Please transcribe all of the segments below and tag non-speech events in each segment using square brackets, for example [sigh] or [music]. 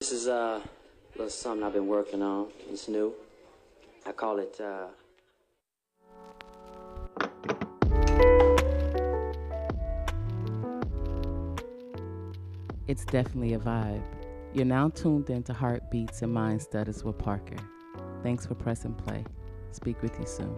This is uh, a little something I've been working on. It's new. I call it uh, It's definitely a vibe. You're now tuned into Heartbeats and Mind Studies with Parker. Thanks for pressing play. Speak with you soon.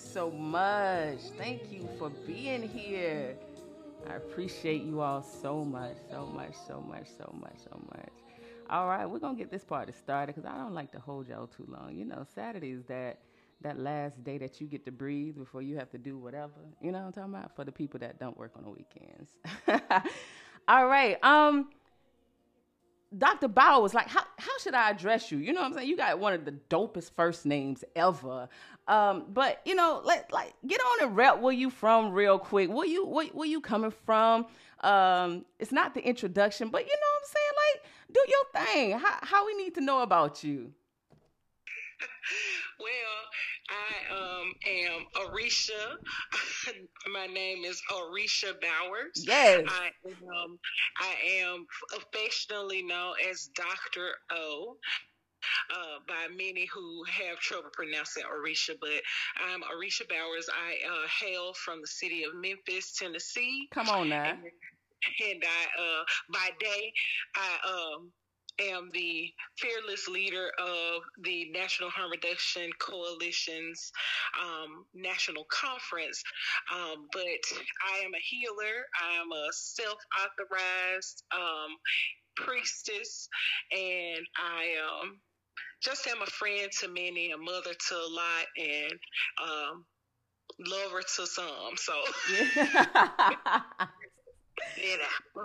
So much. Thank you for being here. I appreciate you all so much, so much, so much, so much, so much. All right, we're gonna get this party started because I don't like to hold y'all too long. You know, Saturday is that that last day that you get to breathe before you have to do whatever. You know what I'm talking about? For the people that don't work on the weekends. [laughs] all right. Um, Dr. Bowers was like, how, how should I address you? You know what I'm saying? You got one of the dopest first names ever. Um, but you know, let like get on and rep where you from real quick. Where you where, where you coming from? Um, it's not the introduction, but you know what I'm saying? Like, do your thing. How how we need to know about you. [laughs] Well, I um, am Orixa. [laughs] My name is Orixa Bowers. Yes. I um, I am affectionately known as Dr. O. Uh, by many who have trouble pronouncing Orixa, but I'm Orixa Bowers. I uh, hail from the city of Memphis, Tennessee. Come on now. And, and I, uh, by day, I um, am the fearless leader of the National Harm Reduction Coalition's um, national conference. Um, but I am a healer. I am a self-authorized um, priestess, and I um, just am a friend to many, a mother to a lot, and um, lover to some. So. [laughs] [laughs]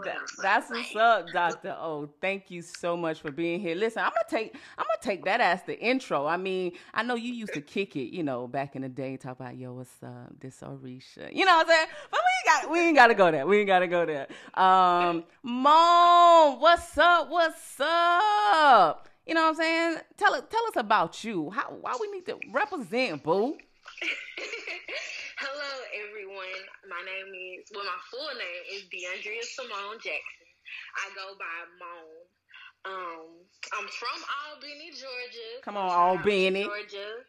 That, that's what's up, Doctor O. Thank you so much for being here. Listen, I'm gonna take I'm gonna take that as the intro. I mean, I know you used to kick it, you know, back in the day, talk about yo, what's up, this Orixa, you know what I'm saying? But we ain't got we ain't gotta go there. We ain't gotta go there. Um, Mone, what's up? What's up? You know what I'm saying? Tell us tell us about you. How why we need to represent, boo. [laughs] Hello, everyone. My name is, well, my full name is DeAndrea Simone Jackson. I go by Mone. Um, I'm from Albany, Georgia. Come on, Albany. Georgia.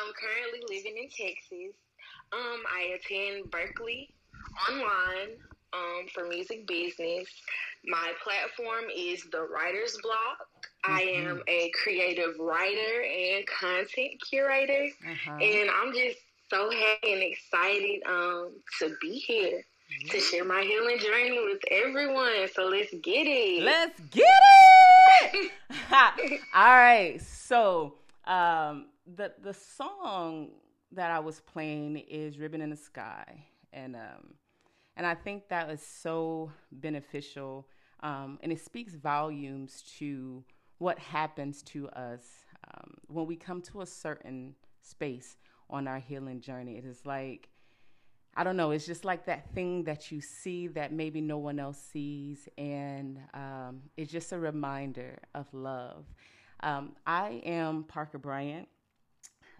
I'm currently living in Texas. Um, I attend Berklee online um, for music business. My platform is the Writer's Block. I am a creative writer and content curator, Uh-huh. and I'm just so happy and excited um, to be here to share my healing journey with everyone. So let's get it. Let's get it. [laughs] [laughs] All right. So um, the the song that I was playing is "Ribbon in the Sky," and um, and I think that is so beneficial, um, and it speaks volumes to what happens to us um, when we come to a certain space on our healing journey. It is like I don't know. It's just like that thing that you see that maybe no one else sees, and um, it's just a reminder of love. Um, I am Parker Bryant.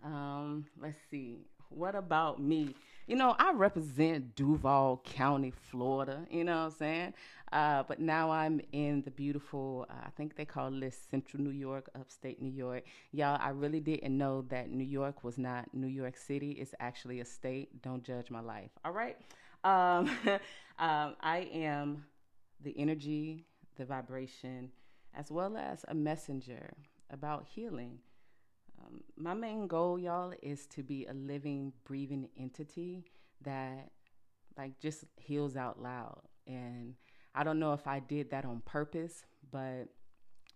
Um, let's see. What about me? You know, I represent Duval County, Florida. You know what I'm saying? Uh, but now I'm in the beautiful, uh, I think they call this Central New York, upstate New York. Y'all, I really didn't know that New York was not New York City. It's actually a state. Don't judge my life. All right. Um, [laughs] um, I am the energy, the vibration, as well as a messenger about healing. Um, my main goal, y'all, is to be a living, breathing entity that, like, just heals out loud. And I don't know if I did that on purpose, but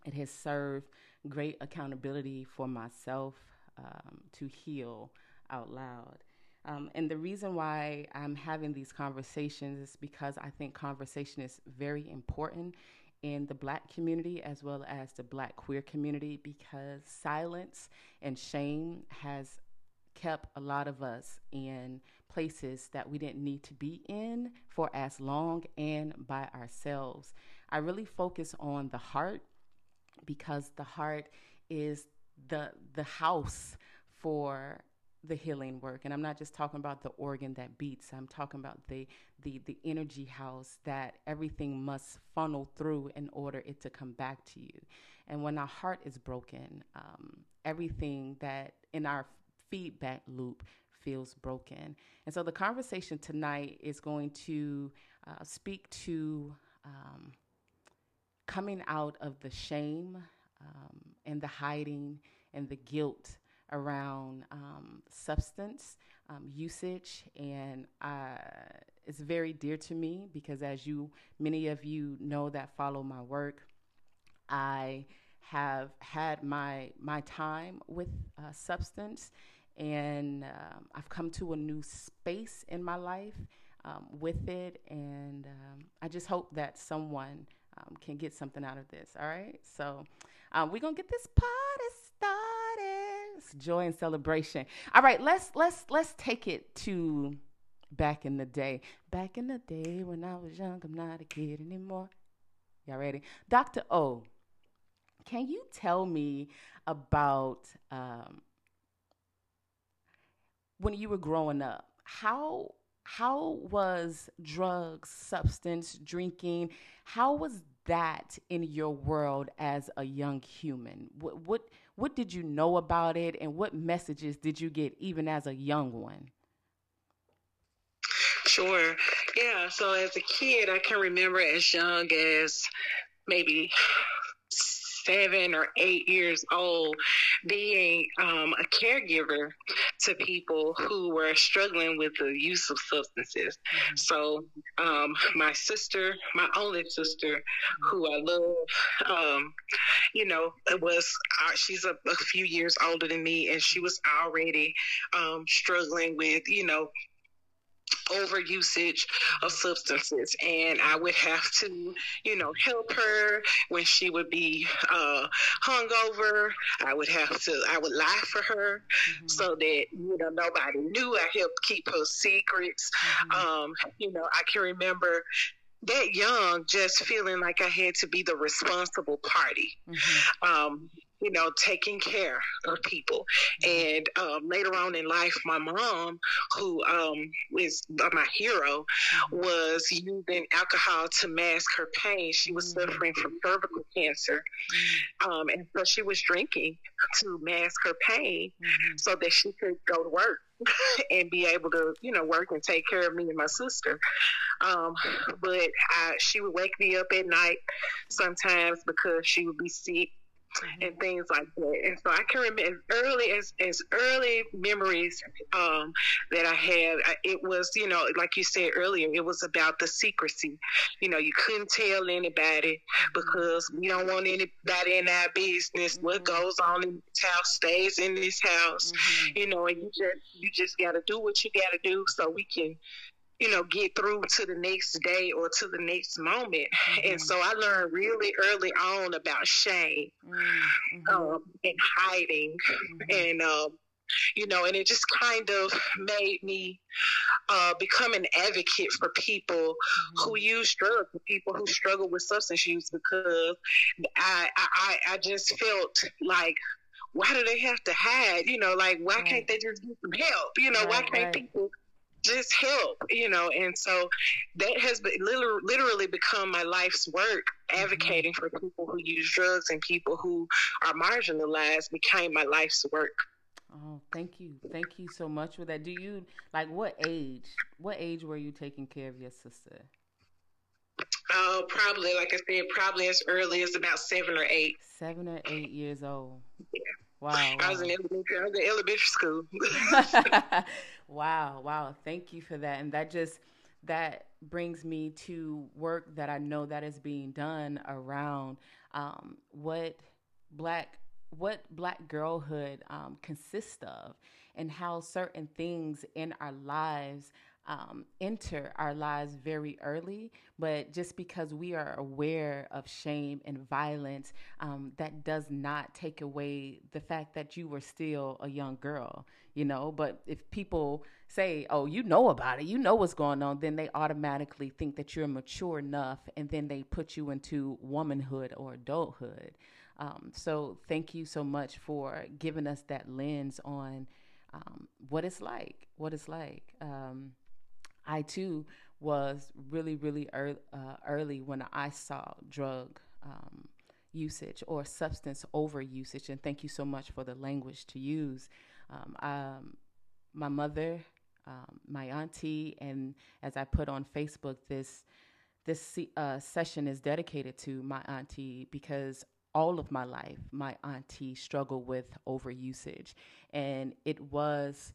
it has served great accountability for myself um, to heal out loud. Um, and the reason why I'm having these conversations is because I think conversation is very important in the black community as well as the black queer community because silence and shame has kept a lot of us in places that we didn't need to be in for as long and by ourselves. I really focus on the heart because the heart is the the house for the healing work. And i'm not just talking about the organ that beats. I'm talking about the the the energy house that everything must funnel through in order it to come back to you. And when our heart is broken um, everything that in our feedback loop feels broken. And so the conversation tonight is going to uh, speak to um, coming out of the shame um, and the hiding and the guilt around um, substance um, usage, and uh, it's very dear to me because, as you, many of you know that follow my work, I have had my my time with uh, substance, and um, I've come to a new space in my life um, with it, and um, I just hope that someone um, can get something out of this. All right, so we're gonna get this party started. It's joy and celebration. All right, let's let's let's take it to back in the day. Back in the day when I was young, I'm not a kid anymore. Y'all ready? Dr. O, can you tell me about um, when you were growing up? How how was drugs, substance, drinking? How was that in your world as a young human? What what what did you know about it, and what messages did you get even as a young one? Sure. Yeah. So as a kid, I can remember as young as maybe seven or eight years old being um, a caregiver to people who were struggling with the use of substances. Mm-hmm. So, um, my sister, my only sister, who I love, um, you know, it was uh, she's a, a, few years older than me, and she was already um, struggling with, you know, over usage of substances and i would have to you know help her when she would be uh hungover i would have to i would lie for her mm-hmm. so that you know nobody knew i helped keep her secrets mm-hmm. um you know i can remember that young just feeling like i had to be the responsible party mm-hmm. um you know, taking care of people. And um, later on in life, my mom, who um, is my hero, was using alcohol to mask her pain. She was mm-hmm. suffering from cervical cancer. Mm-hmm. Um, and so she was drinking to mask her pain mm-hmm. so that she could go to work. [laughs] and be able to, you know, work and take care of me and my sister. Um, but I, she would wake me up at night sometimes because she would be sick and things like that. And so I can remember as early as as early memories um, that I had. I, It was you know like you said earlier, it was about the secrecy. You know, you couldn't tell anybody because we don't want anybody in our business. Mm-hmm. What goes on in this house stays in this house. Mm-hmm. You know, and you just you just got to do what you got to do so we can you know, get through to the next day or to the next moment. Mm-hmm. And so I learned really early on about shame mm-hmm. um, and hiding. Mm-hmm. And, um, you know, and it just kind of made me uh, become an advocate for people who mm-hmm. use drugs, for people who struggle with substance use, because I, I, I just felt like why do they have to hide? You know, like why right. can't they just get some help? You know, right, why can't right. people just help, you know. And so that has been literally become my life's work, advocating mm-hmm. for people who use drugs and people who are marginalized became my life's work. Oh, thank you. Thank you so much for that. Do you like what age? What age were you taking care of your sister? Oh, probably, like I said, probably as early as about seven or eight. Seven or eight years old. Yeah. Wow, wow. I was in elementary. I was in elementary school. [laughs] wow, wow. Thank you for that. And that just that brings me to work that I know that is being done around um, what black what black girlhood um, consists of and how certain things in our lives um, enter our lives very early, but just because we are aware of shame and violence, um, that does not take away the fact that you were still a young girl, you know. But if people say, "Oh, you know about it. You know what's going on," then they automatically think that you're mature enough, and then they put you into womanhood or adulthood. Um, so, thank you so much for giving us that lens on um, what it's like. What it's like. I too was really, really early, uh, early when I saw drug um, usage or substance over usage. And thank you so much for the language to use. Um, um, my mother, um, my auntie, and as I put on Facebook, this this uh, session is dedicated to my auntie because all of my life, my auntie struggled with overusage, and it was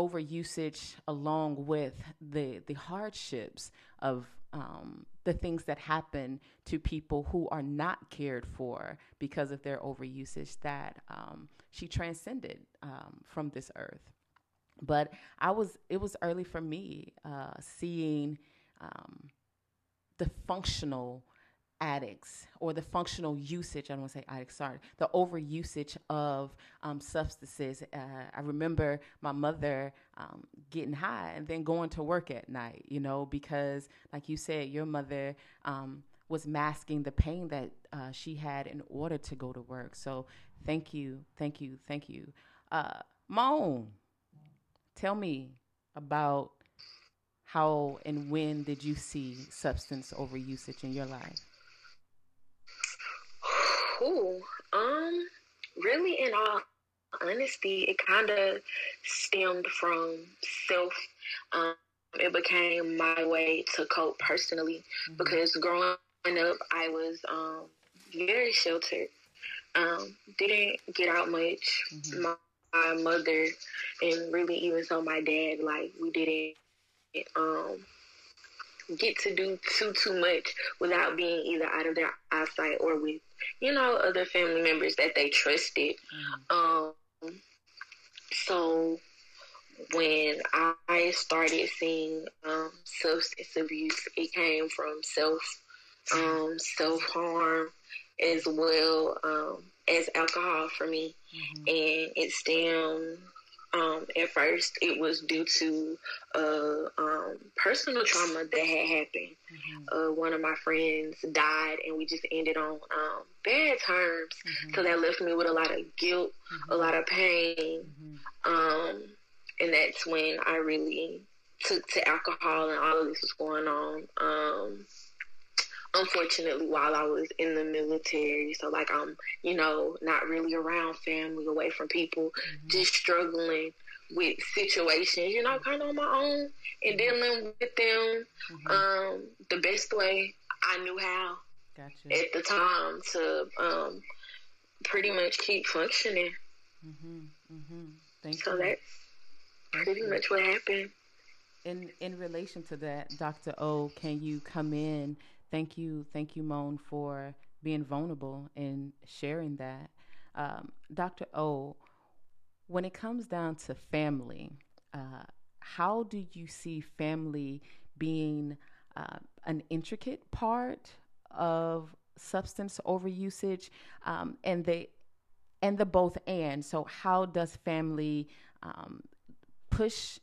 overusage along with the the hardships of um, the things that happen to people who are not cared for because of their overusage that um, she transcended um, from this earth. But I was it was early for me uh, seeing um, the functional addicts or the functional usage, I don't want to say addicts, sorry, the overusage of um, substances. Uh, I remember my mother um, getting high and then going to work at night, you know, because, like you said, your mother um, was masking the pain that uh, she had in order to go to work. So thank you, thank you, thank you. Uh, Mone, tell me about how and when did you see substance overusage in your life? Cool. Um, really, in all honesty, it kind of stemmed from self. Um, it became my way to cope personally mm-hmm. because growing up, I was um, very sheltered. Um, didn't get out much. Mm-hmm. My, my, mother and really even so my dad, like we didn't um, get to do too too much without being either out of their eyesight or with you know other family members that they trusted. Mm-hmm. Um, so when I started seeing um, substance abuse, it came from self um, self harm as well um, as alcohol for me, mm-hmm. and it stemmed um, at first, it was due to uh, um, personal trauma that had happened. Mm-hmm. Uh, one of my friends died, and we just ended on um, bad terms. Mm-hmm. So that left me with a lot of guilt, mm-hmm. a lot of pain. Mm-hmm. Um, and that's when I really took to alcohol, and all of this was going on. Unfortunately while I was in the military. So like I'm, you know, not really around family, away from people, mm-hmm. just struggling with situations, you know, kind of on my own and mm-hmm. dealing with them mm-hmm. um, the best way I knew how gotcha. at the time to um, pretty much keep functioning. Mm-hmm. Mm-hmm. Thank so you. that's Thank pretty you. much what happened. In in relation to that, Dr. O, can you come in thank you, thank you, Mone, for being vulnerable and sharing that. Um, Dr. O, when it comes down to family, uh, how do you see family being uh, an intricate part of substance overusage um, and the and the both and so how does family um, push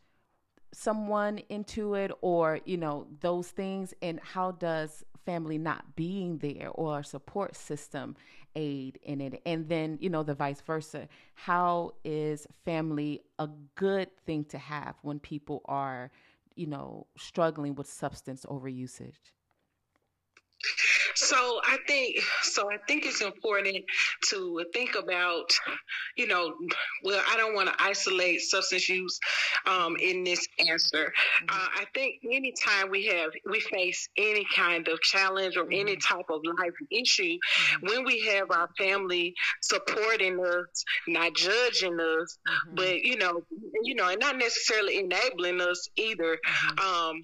someone into it or you know those things and how does family not being there or support system aid in it. And then you know the vice versa. How is family a good thing to have when people are you know struggling with substance over usage so I think so I think it's important to think about, you know, well I don't want to isolate substance use um, in this answer. Mm-hmm. Uh, I think anytime we have we face any kind of challenge or mm-hmm. any type of life issue, mm-hmm. when we have our family supporting us, not judging us, mm-hmm. but you know, you know, and not necessarily enabling us either. Mm-hmm. Um,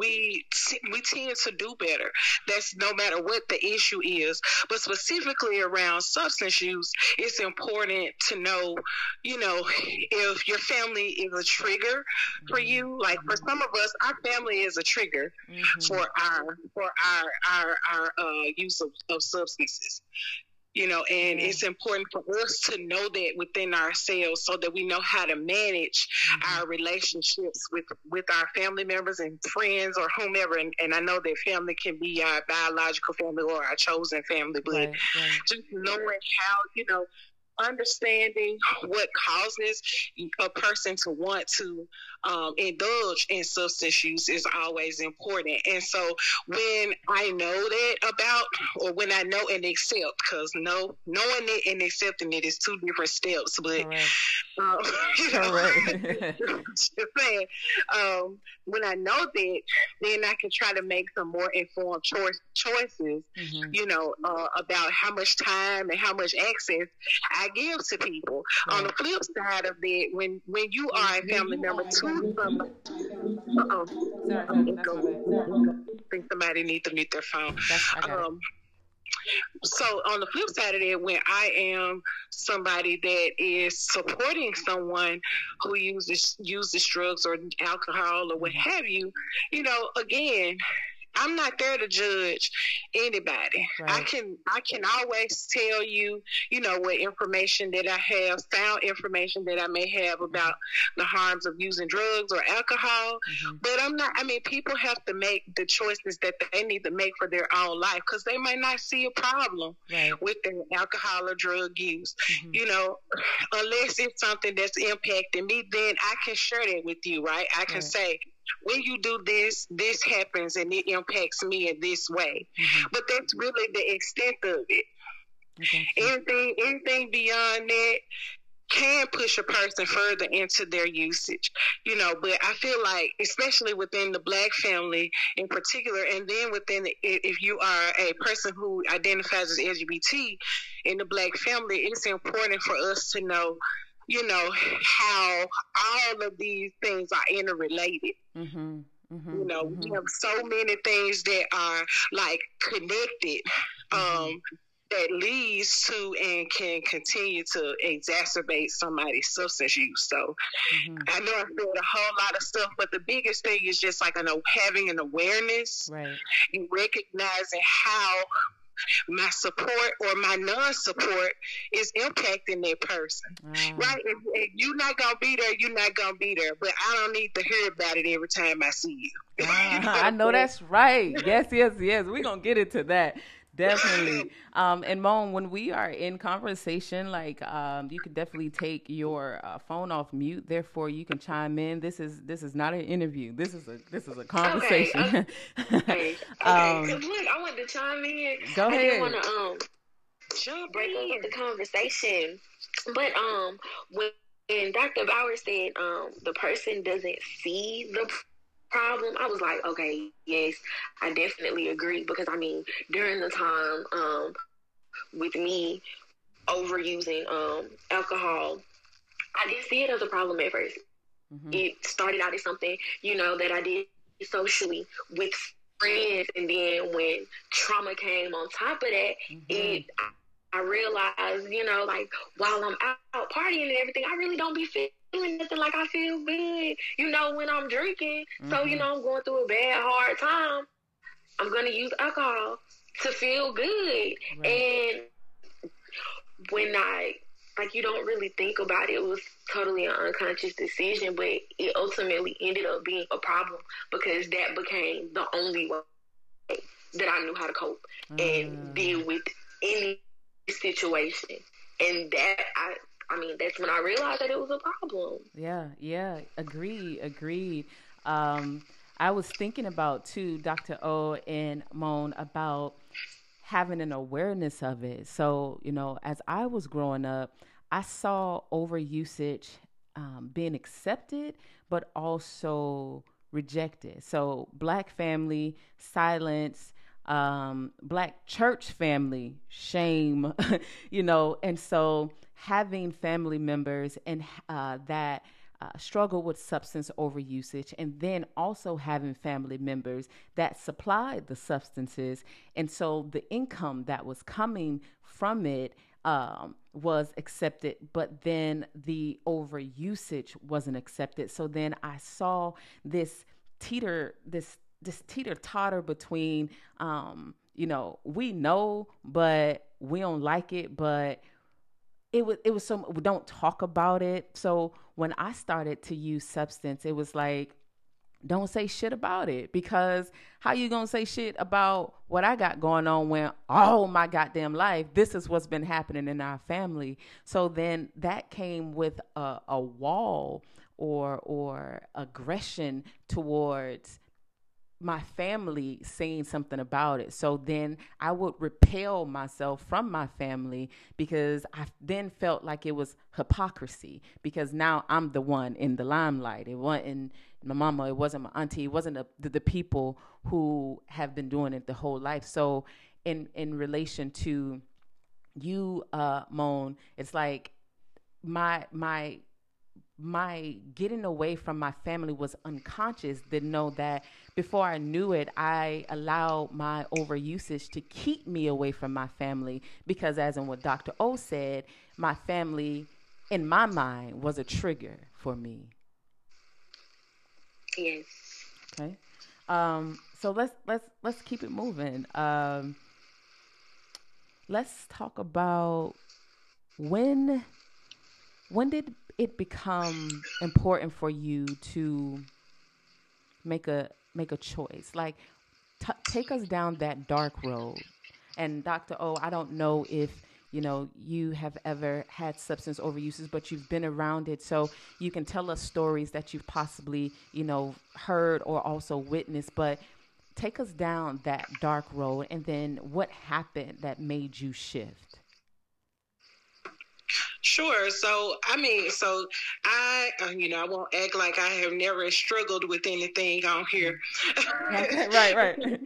we we tend to do better. That's no matter what the issue is. But specifically around substance use, it's important to know, you know, if your family is a trigger for you. Like for some of us, our family is a trigger mm-hmm. for our for our our our uh, use of, of substances. You know and it's important for us to know that within ourselves so that we know how to manage mm-hmm. our relationships with with our family members and friends or whomever and, and i know that family can be our biological family or our chosen family but right, right. just knowing how you know understanding what causes a person to want to um, indulge in substance use is always important. And so when I know that about, or when I know and accept, because no, knowing it and accepting it is two different steps. But um, [laughs] you know, [laughs] just saying, um, when I know that, then I can try to make some more informed choice, choices. Mm-hmm. You know, uh, about how much time and how much access I give to people. Right. On the flip side of that, when when you are a family member uh-oh. I think somebody needs to mute their phone. Um, so on the flip side of that, when I am somebody that is supporting someone who uses uses drugs or alcohol or what have you, you know, again, I'm not there to judge anybody. Right. I can I can always tell you, you know, what information that I have, sound information that I may have about the harms of using drugs or alcohol. Mm-hmm. But I'm not I mean people have to make the choices that they need to make for their own life because they might not see a problem right. with their alcohol or drug use. Mm-hmm. You know, [sighs] unless it's something that's impacting me, then I can share that with you, right? I can right. say, when you do this, this happens and it impacts me in this way. Mm-hmm. But that's really the extent of it. Okay. Anything, anything beyond that can push a person further into their usage, you know. But I feel like, especially within the black family in particular, and then within, the, if you are a person who identifies as LGBT in the black family, it's important for us to know you know, how all of these things are interrelated. Mm-hmm. Mm-hmm. You know, mm-hmm. we have so many things that are like connected. Mm-hmm. Um, that leads to and can continue to exacerbate somebody's substance use. So mm-hmm. I know I said a whole lot of stuff, but the biggest thing is just like an, having an awareness right. and recognizing how my support or my non-support is impacting that person. Mm. Right? If, if, you're not gonna be there, you're not gonna be there. But I don't need to hear about it every time I see you. [laughs] Uh, I know that's right. Yes, yes, yes. We're gonna get into that. Definitely. [laughs] Um, and Mone, when we are in conversation, like um, you can definitely take your uh, phone off mute. Therefore, you can chime in. This is this is not an interview. This is a this is a conversation. Okay. Okay. [laughs] okay. um, look, I want to chime in. Go ahead. I didn't want to um Jump break up the conversation, but um when Dr. Bowers said um the person doesn't see the problem, I was like, okay, yes, I definitely agree because I mean, during the time um, with me overusing um, alcohol, I didn't see it as a problem at 1st mm-hmm. It started out as something, you know, that I did socially with friends, and then when trauma came on top of that, mm-hmm. it. I, I realized, you know, like while I'm out partying and everything, I really don't be fit feeling nothing like I feel good, you know, when I'm drinking. Mm-hmm. So, you mm-hmm. know, I'm going through a bad, hard time. I'm going to use alcohol to feel good. Right. And when I, like, you don't really think about it, it was totally an unconscious decision, but it ultimately ended up being a problem because that became the only way that I knew how to cope mm. and deal with any situation. And that I I mean, that's when I realized that it was a problem. Yeah, yeah, agreed, agreed. Um, I was thinking about too, Dr. O and Mone, about having an awareness of it. So, you know, as I was growing up, I saw overusage um, being accepted, but also rejected. So, black family, silence, um, black church family, shame, [laughs] you know, and so having family members and uh, that uh, struggle with substance overusage, and then also having family members that supplied the substances. And so the income that was coming from it um, was accepted, but then the overusage wasn't accepted. So then I saw this teeter, this this teeter totter between um, you know, we know, but we don't like it, but it was it was so don't talk about it. So when I started to use substance, it was like don't say shit about it because how you gonna say shit about what I got going on when all my goddamn life this is what's been happening in our family. So then that came with a, a wall or or aggression towards my family saying something about it. So then I would repel myself from my family because I then felt like it was hypocrisy because now I'm the one in the limelight. It wasn't my mama, it wasn't my auntie, it wasn't the, the people who have been doing it the whole life. So in in relation to you, uh, Mone, it's like my my my getting away from my family was unconscious didn't know that before i knew it i allowed my overusage to keep me away from my family because as in what dr o said my family in my mind was a trigger for me. Yes. Okay. Um so let's let's let's keep it moving. Um let's talk about when when did it become important for you to make a make a choice? Like, t- take us down that dark road. And Dr. O, I don't know if you know you have ever had substance overuses, but you've been around it, so you can tell us stories that you've possibly you know heard or also witnessed. But take us down that dark road, and then what happened that made you shift? Sure. So, I mean, so I, uh, you know, I won't act like I have never struggled with anything on here. [laughs] right, right. [laughs]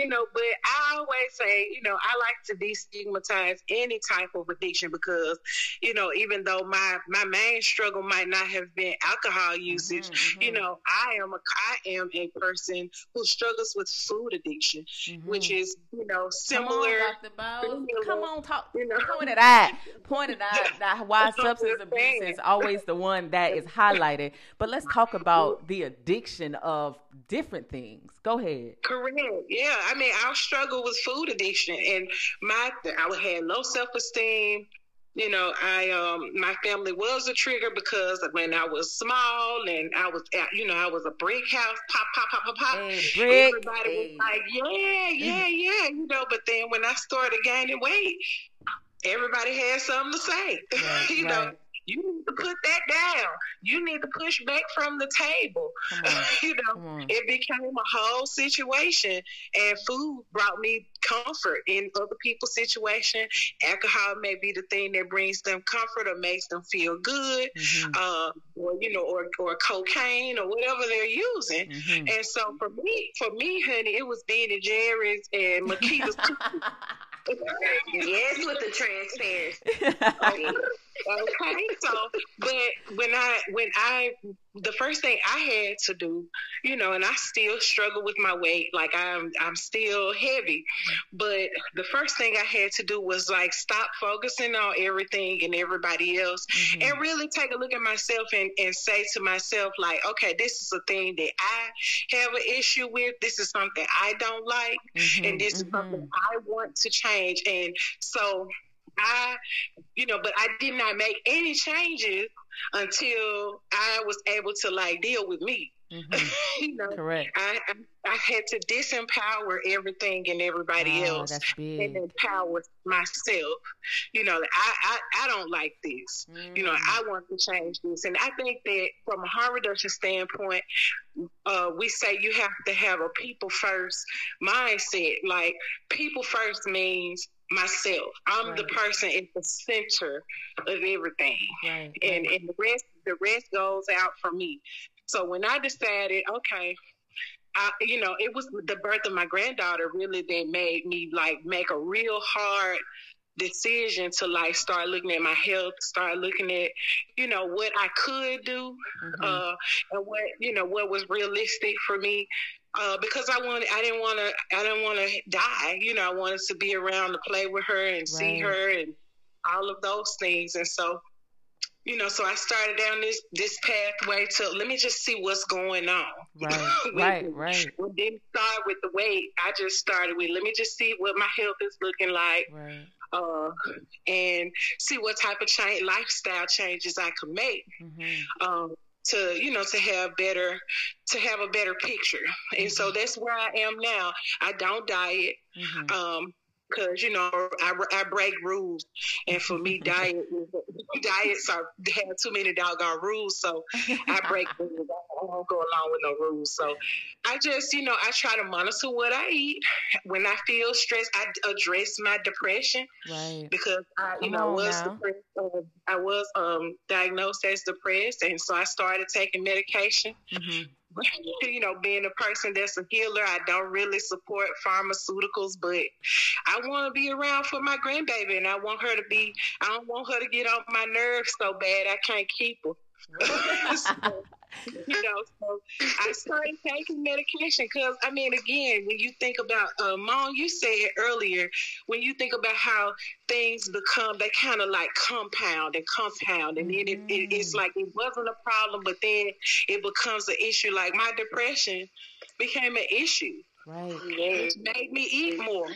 you know, but I always say, you know, I like to destigmatize any type of addiction because, you know, even though my my main struggle might not have been alcohol usage, mm-hmm, you know, I am a I am a person who struggles with food addiction, mm-hmm. which is, you know, similar. Come on, Dr. Come on, talk. You know, point it out. [laughs] Point it out. That why substance abuse is always the one that is highlighted. But let's talk about [laughs] the addiction of different things. Go ahead. Correct. Yeah. I mean, I struggle with food addiction, and my I had low self esteem. You know, I um my family was a trigger because when I was small and I was at, you know I was a brick house pop pop pop pop pop. Hey, brick, Everybody was like, yeah, yeah, [laughs] yeah, you know. But then when I started gaining weight, everybody had something to say. [laughs] Right, you right. know, you need to put that down. You need to push back from the table. [laughs] you know, it became a whole situation, and food brought me comfort in other people's situation. Alcohol may be the thing that brings them comfort or makes them feel good, Mhm. uh, or you know, or or cocaine or whatever they're using. Mhm. And so for me, for me, honey, it was Ben and Jerry's and Makita's [laughs] cookies. yes, with the transparency. [laughs] okay so but when i when i the first thing i had to do you know and i still struggle with my weight like i'm i'm still heavy but the first thing i had to do was like stop focusing on everything and everybody else Mhm. and really take a look at myself and, and say to myself like okay this is a thing that i have an issue with this is something i don't like Mhm, and this is mhm. something I want to change. And so I, you know, but I did not make any changes until I was able to like deal with me. Mhm. [laughs] you know, Correct. I, I I had to disempower everything and everybody Oh, else and empower myself. You know, I, I I don't like this. You know, Mm. I want to change this, and I think that from a harm reduction standpoint, uh, we say you have to have a people first mindset. Like people first means myself. I'm the person at the center of everything, Right. and right. and the rest the rest goes out for me. So when I decided, okay. I, you know, it was the birth of my granddaughter really that made me like make a real hard decision to like start looking at my health, start looking at, you know, what I could do, Mhm. uh, and what you know what was realistic for me. Uh, because I wanted, I didn't want to, I didn't want to die. You know, I wanted to be around to play with her and see her and all of those things. And so, you know, so I started down this this pathway to let me just see what's going on. Right, [laughs] right, right. We didn't start with the weight. I just started with let me just see what my health is looking like. Right. Uh, and see what type of change, lifestyle changes I can make. Mm-hmm. Um, to you know to have better to have a better picture. And so that's where i am now. I don't diet Mm-hmm. um because you know I, I break rules and for me diet [laughs] diets are have too many doggone rules so i break [laughs] rules i don't go along with no rules so i just you know i try to monitor what i eat when i feel stressed i address my depression Right. because I, you Come know, was depressed. Uh, I was um, diagnosed as depressed, and so I started taking medication. Mm-hmm. [laughs] you know, being a person that's a healer, I don't really support pharmaceuticals, but I want to be around for my grandbaby, and I want her to be. I don't want her to get on my nerves so bad I can't keep her. [laughs] So, [laughs] you know, so I started taking medication because, I mean, again, when you think about, uh, Mone, you said earlier, when you think about how things become, they kind of like compound and compound, and then it, it, it's like it wasn't a problem, but then it becomes an issue. Like my depression became an issue, Right. Which made me eat more.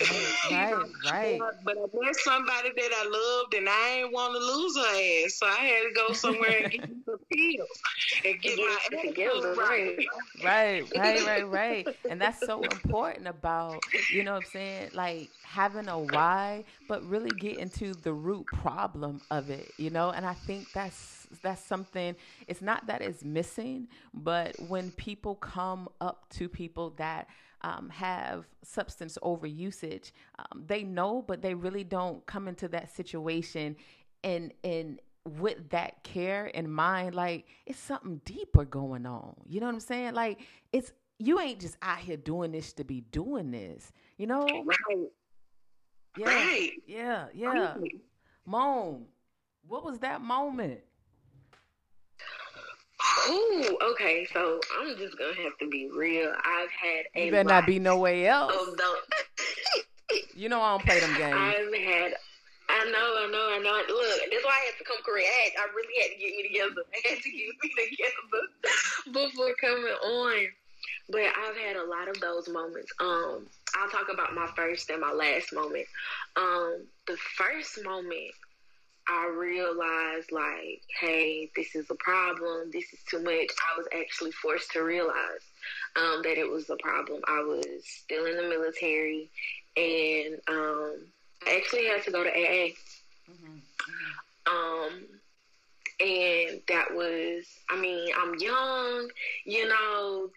Right. Right. But, but I met somebody that I loved, and I didn't want to lose her ass, so I had to go somewhere and get some pills and get my Get it attitude together, [laughs] right. right. Right, right, [laughs] right, right. And that's so important about, you know what I'm saying, like having a why, but really getting to the root problem of it, you know? And I think that's that's something it's not that it's missing, but when people come up to people that um, have substance over usage, um, they know, but they really don't come into that situation and and with that care in mind, like it's something deeper going on. You know what I'm saying? Like it's you ain't just out here doing this to be doing this. You know? Right, Yeah. right. Yeah, yeah. Mone, what was that moment? Ooh, okay, so I'm just gonna have to be real. I've had a You better lot not be no way else. [laughs] You know I don't play them games. I've had. I know, I know, I know. Look, that's why I had to come correct. I, I really had to get me together. I had to get me together [laughs] before coming on. But I've had a lot of those moments. Um, I'll talk about my first and my last moment. Um, the first moment, I realized like, hey, this is a problem. This is too much. I was actually forced to realize um, that it was a problem. I was still in the military, and um, I actually had to go to AA. Um, and that was, I mean, I'm young, you know,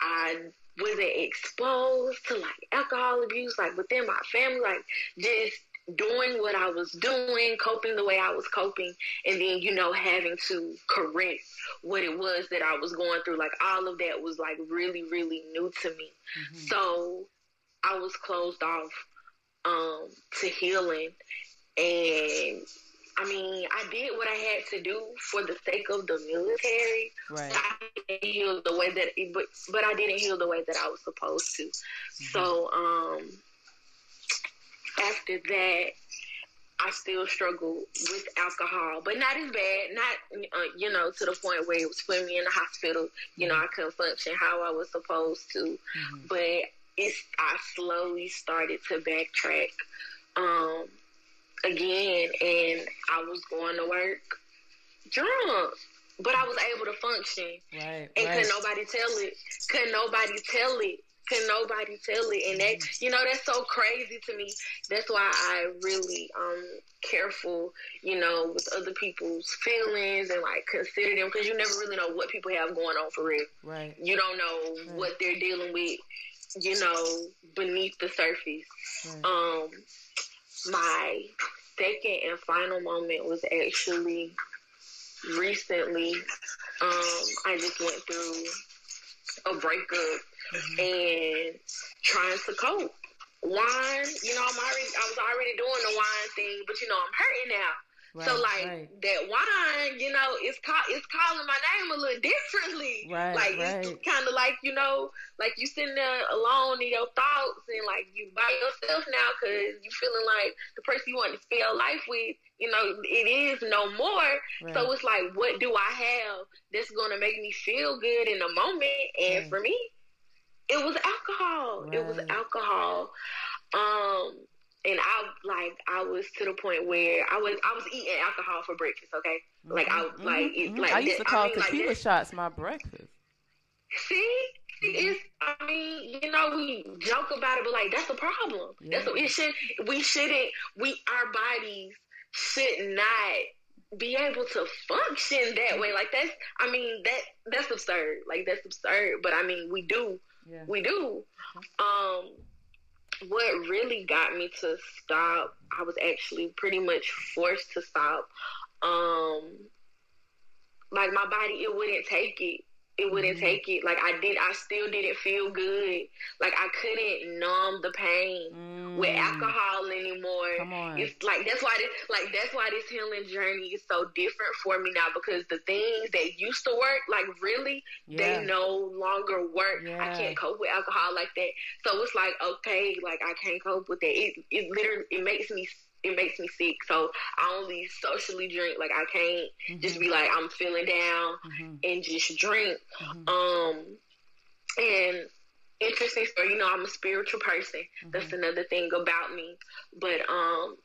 I wasn't exposed to like alcohol abuse, like within my family, like just doing what I was doing, coping the way I was coping, and then, you know, having to correct what it was that I was going through. Like all of that was like really, really new to me. So I was closed off um, to healing. And I mean, I did what I had to do for the sake of the military. Right. I didn't heal the way that, but but I didn't heal the way that I was supposed to. So um, after that, I still struggled with alcohol, but not as bad. Not uh, you know to the point where it was putting me in the hospital. You know, I couldn't function how I was supposed to. But it's I slowly started to backtrack um, again, and I was going to work drunk, but I was able to function. Right. And right. could nobody tell it? Couldn't nobody tell it? Could nobody tell it? And that, you know, that's so crazy to me. That's why I really um careful, you know, with other people's feelings and like consider them because you never really know what people have going on for real. Right. You don't know what they're dealing with, you know, beneath the surface. Right. Um, my second and final moment was actually recently. Um, I just went through a breakup Mm-hmm. and trying to cope. Wine, you know, I'm already, I was already doing the wine thing, but you know, I'm hurting now. Right, so like right. that wine, you know, it's call, it's calling my name a little [laughs] differently. Right, like right. it's kind of like you know, like you sitting there alone in your thoughts and like you by yourself now because you feeling like the person you want to spend life with, you know, it is no more. So it's like, what do I have that's gonna make me feel good in the moment? And for me, it was alcohol. It was alcohol. Um and I like I was to the point where I was I was eating alcohol for breakfast. Okay, like I mm-hmm, like it, mm-hmm. like I used to call I mean, tequila like shots my breakfast. See, it's I mean you know we joke about it, but like that's a problem. Yeah. That's what it should. We shouldn't. We our bodies should not be able to function that way. Like that's I mean that that's absurd. Like that's absurd. But I mean we do. Yeah. We do. Um what really got me to stop, I was actually pretty much forced to stop. Um, like my body, it wouldn't take it it wouldn't mm-hmm. take it. Like I did, I still didn't feel good. Like I couldn't numb the pain mm. with alcohol anymore. Come on. It's like that's why this, like that's why this healing journey is so different for me now because the things that used to work, like really, yeah. they no longer work. Yeah. I can't cope with alcohol like that. So it's like okay, like I can't cope with that. It it literally it makes me it makes me sick. So I only socially drink. Like I can't mm-hmm. just be like I'm feeling down mm-hmm. and just drink. Mm-hmm. Um, and interesting story. You know, I'm a spiritual person. That's mm-hmm. another thing about me. But um,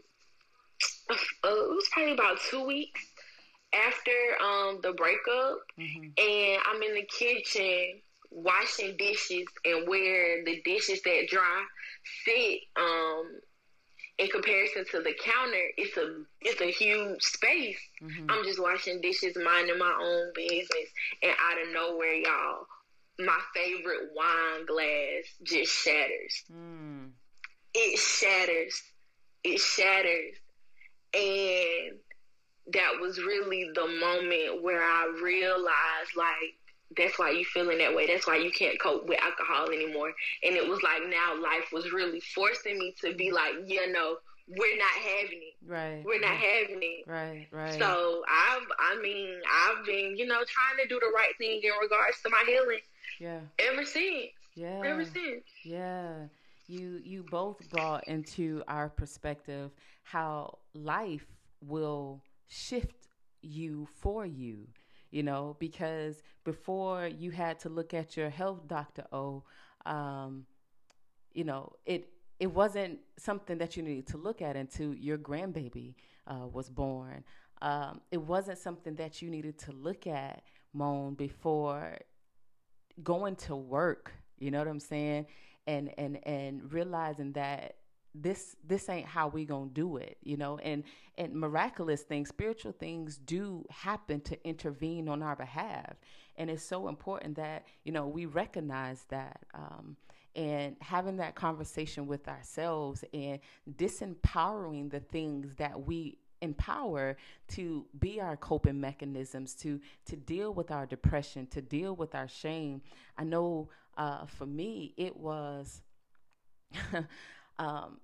uh, it was probably about two weeks after um the breakup, mm-hmm. and I'm in the kitchen washing dishes and where the dishes that dry sit um in comparison to the counter, it's a it's a huge space. Mm-hmm. I'm just washing dishes, minding my own business, and out of nowhere, y'all, my favorite wine glass just shatters. Mm. It shatters. It shatters, and that was really the moment where I realized, like, that's why you feeling that way. That's why you can't cope with alcohol anymore. And it was like now life was really forcing me to be like, you know, we're not having it. Right. We're not right. having it. Right, right. So I've I mean, I've been, you know, trying to do the right thing in regards to my healing. Yeah. Ever since. Yeah. Ever since. Yeah. You you both brought into our perspective how life will shift you for you you know, because before you had to look at your health doctor, oh, um, you know, it it wasn't something that you needed to look at until your grandbaby uh, was born. Um, it wasn't something that you needed to look at, Mone, before going to work. You know what I'm saying? And and and realizing that this this ain't how we gonna do it you know? And and miraculous things spiritual things do happen to intervene on our behalf. And it's so important that you know we recognize that um, and having that conversation with ourselves and disempowering the things that we empower to be our coping mechanisms to to deal with our depression to deal with our shame. I know uh, for me it was [laughs] um,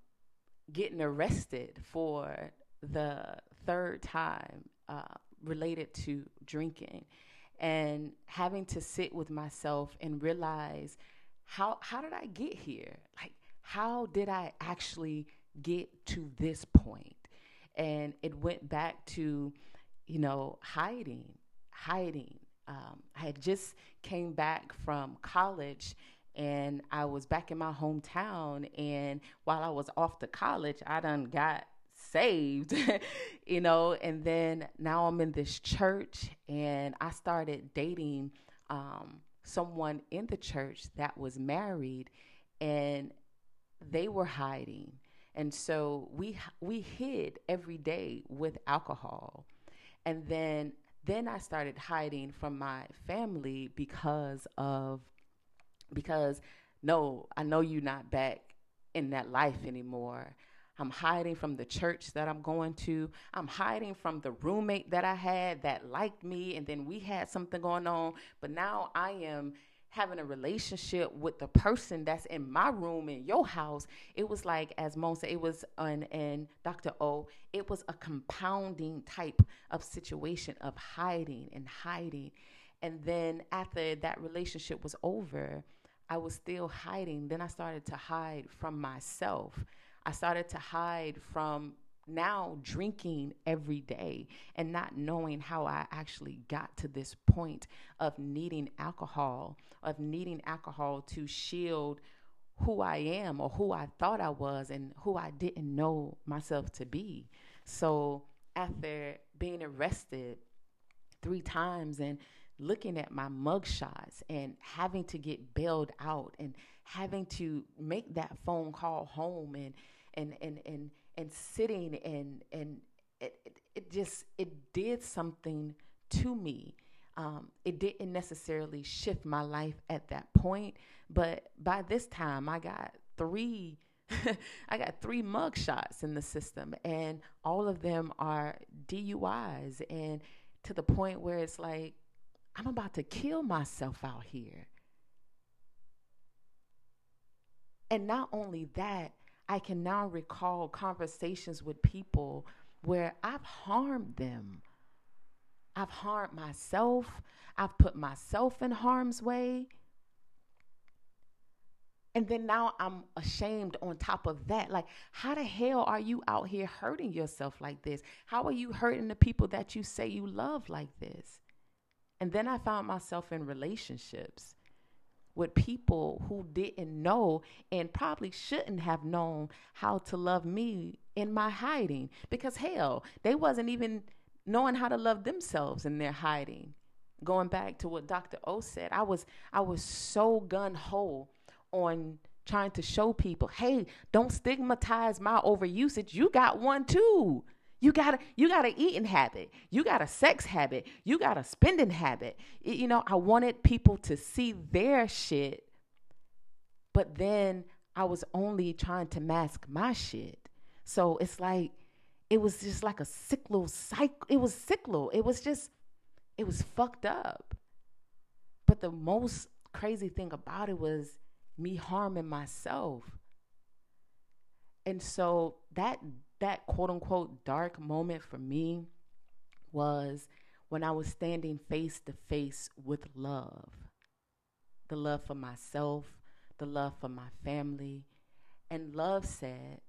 getting arrested for the third time uh, related to drinking and having to sit with myself and realize how how did I get here? Like how did I actually get to this point? And it went back to, you know, hiding, hiding. Um, I had just came back from college and I was back in my hometown. And while I was off to college, I done got saved, [laughs] you know. And then now I'm in this church, and I started dating um, someone in the church that was married, and they were hiding. And so we we hid every day with alcohol. And then then I started hiding from my family because of because no, I know you're not back in that life anymore. I'm hiding from the church that I'm going to. I'm hiding from the roommate that I had that liked me, and then we had something going on. But now I am having a relationship with the person that's in my room in your house, it was like, as Mo said, it was an and Dr. O, it was a compounding type of situation of hiding and hiding. And then after that relationship was over, I was still hiding. Then I started to hide from myself. I started to hide from now drinking every day and not knowing how I actually got to this point of needing alcohol, of needing alcohol to shield who I am or who I thought I was and who I didn't know myself to be. So after being arrested three times and looking at my mugshots and having to get bailed out and having to make that phone call home and and and and and sitting and and it, it, it just it did something to me. Um, it didn't necessarily shift my life at that point but by this time i got three [laughs] i got three mug shots in the system and all of them are duis and to the point where it's like i'm about to kill myself out here and not only that I can now recall conversations with people where I've harmed them. I've harmed myself. I've put myself in harm's way. And then now I'm ashamed on top of that. Like, how the hell are you out here hurting yourself like this? How are you hurting the people that you say you love like this? And then I found myself in relationships with people who didn't know and probably shouldn't have known how to love me in my hiding. Because hell they wasn't even knowing how to love themselves in their hiding. Going back to what dr o said i was i was so gun-ho on trying to show people hey don't stigmatize my overusage. You got one too you got a you got an eating habit. You got a sex habit. You got a spending habit. It, you know, I wanted people to see their shit, but then I was only trying to mask my shit. So it's like it was just like a cyclo cycle. It was cyclo. It was just it was fucked up. But the most crazy thing about it was me harming myself. And so that that quote unquote dark moment for me was when I was standing face to face with love the love for myself, the love for my family. And love said,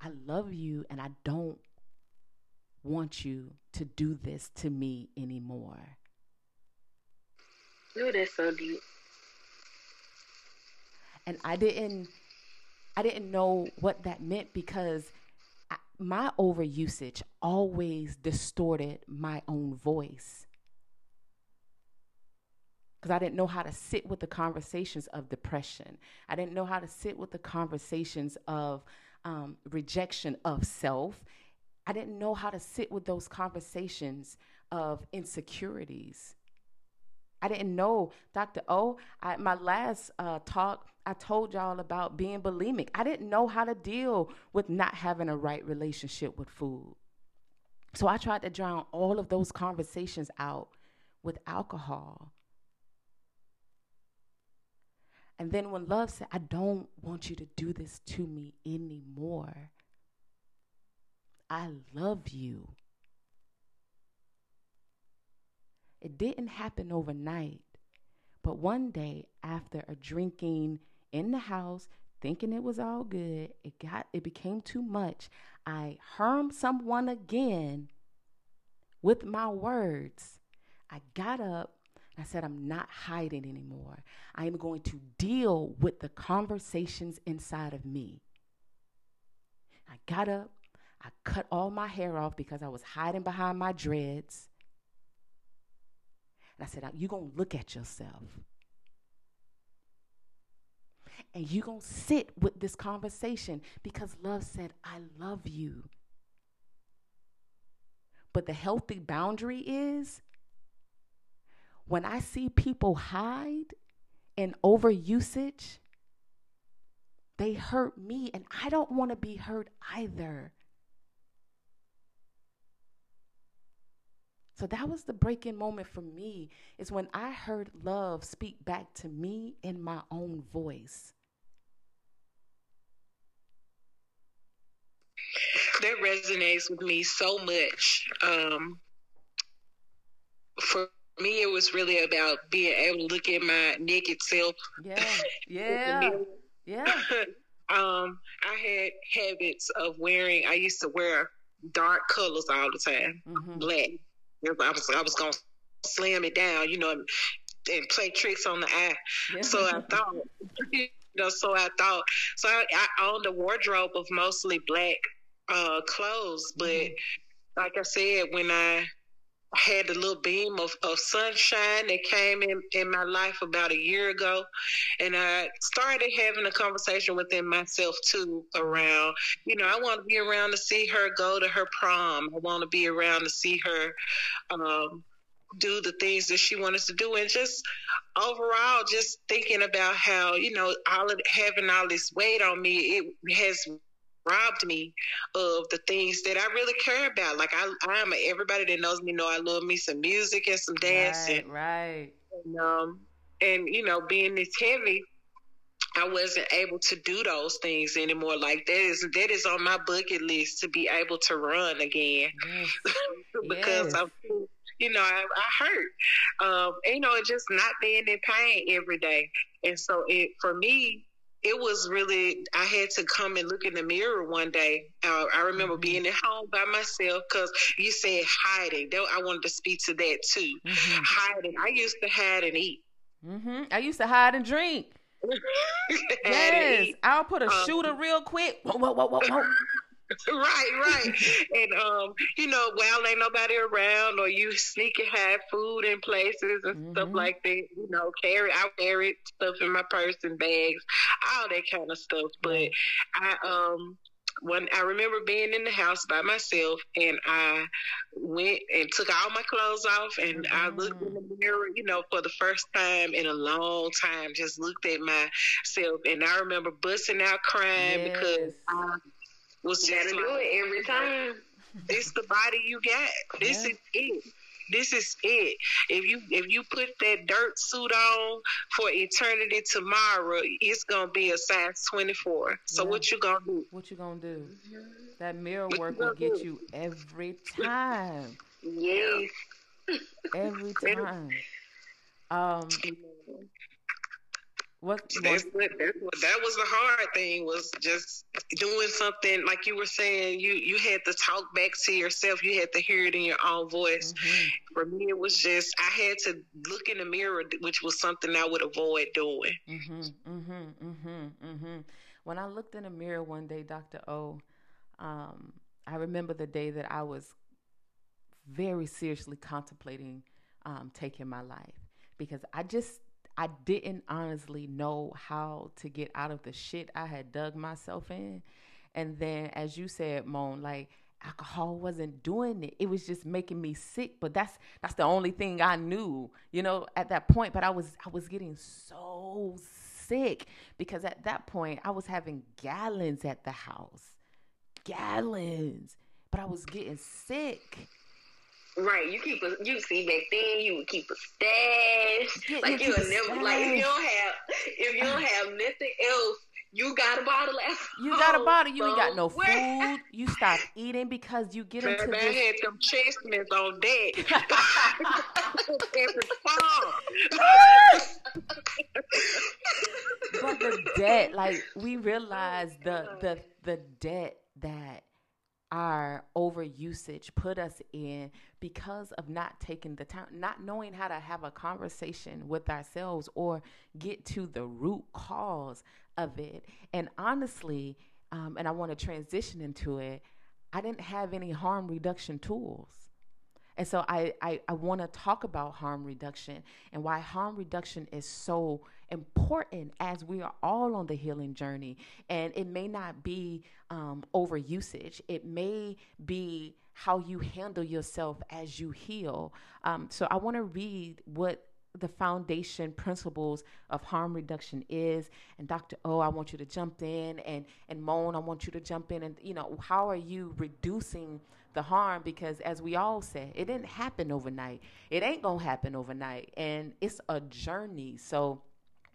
I love you and I don't want you to do this to me anymore. Ooh, that's so deep. And I didn't I didn't know what that meant because I, my overusage always distorted my own voice. Because I didn't know how to sit with the conversations of depression. I didn't know how to sit with the conversations of um, rejection of self. I didn't know how to sit with those conversations of insecurities. I didn't know, Dr. O. I, my last uh, talk, I told y'all about being bulimic. I didn't know how to deal with not having a right relationship with food. So I tried to drown all of those conversations out with alcohol. And then when love said, I don't want you to do this to me anymore, I love you. It didn't happen overnight. But one day after a drinking in the house, thinking it was all good, it got it became too much. I harmed someone again with my words. I got up I said, I'm not hiding anymore. I am going to deal with the conversations inside of me. I got up. I cut all my hair off because I was hiding behind my dreads. And I said, You're going to look at yourself. And you're going to sit with this conversation because love said, I love you. But the healthy boundary is when I see people hide in overusage, they hurt me, and I don't want to be hurt either. So that was the breaking moment for me is when I heard love speak back to me in my own voice. That resonates with me so much. Um, for me, it was really about being able to look at my naked self. Yeah, yeah, [laughs] yeah. [laughs] um, I had habits of wearing. I used to wear dark colors all the time, mm-hmm. black. I was I was gonna slam it down, you know, and, and play tricks on the eye. Yeah. So I [laughs] thought, you know, so I thought, so I, I owned a wardrobe of mostly black uh, clothes, but mm-hmm. like I said, when I had a little beam of, of sunshine that came in, in my life about a year ago. And I started having a conversation within myself too around, you know, I want to be around to see her go to her prom. I want to be around to see her um, do the things that she wanted to do. And just overall, just thinking about how, you know, all of, having all this weight on me, it has robbed me of the things that I really care about. Like I, I am everybody that knows me know I love me some music and some dancing. Right. right. And, um, and you know, being this heavy, I wasn't able to do those things anymore. Like that is that is on my bucket list to be able to run again, yes. [laughs] because yes. I'm, you know, I, I hurt. Um, and, you know, it just not being in pain every day, and so it for me, it was really I had to come and look in the mirror one day. Uh, I remember mm-hmm. being at home by myself because you said hiding. Though i wanted to speak to that too. Mm-hmm. Hiding. I used to hide and eat. Mm-hmm. I used to hide and drink. [laughs] yes, I'll put a um, shooter real quick. Whoa, whoa, whoa, whoa, whoa. [laughs] right, right. and um, you know, while ain't nobody around or you sneak and hide food in places and mm-hmm. stuff like that, you know, carry I carry stuff in my purse and bags, all that kind of stuff. But I um when I remember being in the house by myself and I went and took all my clothes off and mm-hmm. I looked in the mirror, you know, for the first time in a long time, just looked at myself and I remember busting out crying yes. because I was just gotta do it every [laughs] time. This the body you got. This yeah. is it. This is it. If you if you put that dirt suit on for eternity tomorrow, it's gonna be a size twenty four. So yeah. what you gonna do? What you gonna do? That mirror what work will get do? you every time. [laughs] Yes. Every time. Um what, that's what, that's what that was the hard thing was just doing something like you were saying you you had to talk back to yourself you had to hear it in your own voice mm-hmm. for me it was just i had to look in the mirror which was something i would avoid doing mm-hmm, mm-hmm, mm-hmm, mm-hmm. when i looked in the mirror one day dr o um, i remember the day that i was very seriously contemplating um, taking my life because i just I didn't honestly know how to get out of the shit I had dug myself in. And then, as you said, Mone, like alcohol wasn't doing it. It was just making me sick. But that's that's the only thing I knew, you know, at that point. But I was I was getting so sick because at that point I was having gallons at the house, gallons. But I was getting sick. Right, you keep a you see back then you would keep a stash. like you would never like if you don't have if you don't have nothing else, you got a bottle at You got a bottle, you ain't got no food. You stop eating because you get into Man, this. had them chestnuts on deck. [laughs] Every but the debt, like we realize the the the debt that our overusage put us in because of not taking the time, not knowing how to have a conversation with ourselves or get to the root cause of it. And honestly, um, and I want to transition into it, I didn't have any harm reduction tools. And so I, I, I want to talk about harm reduction and why harm reduction is so important as we are all on the healing journey. And it may not be um, overusage, it may be how you handle yourself as you heal. Um, so I want to read what the foundation principles of harm reduction is. And dr o i want you to jump in and and Mone i want you to jump in and you know how are you reducing the harm? Because as we all said it didn't happen overnight. It ain't gonna happen overnight. And it's a journey. So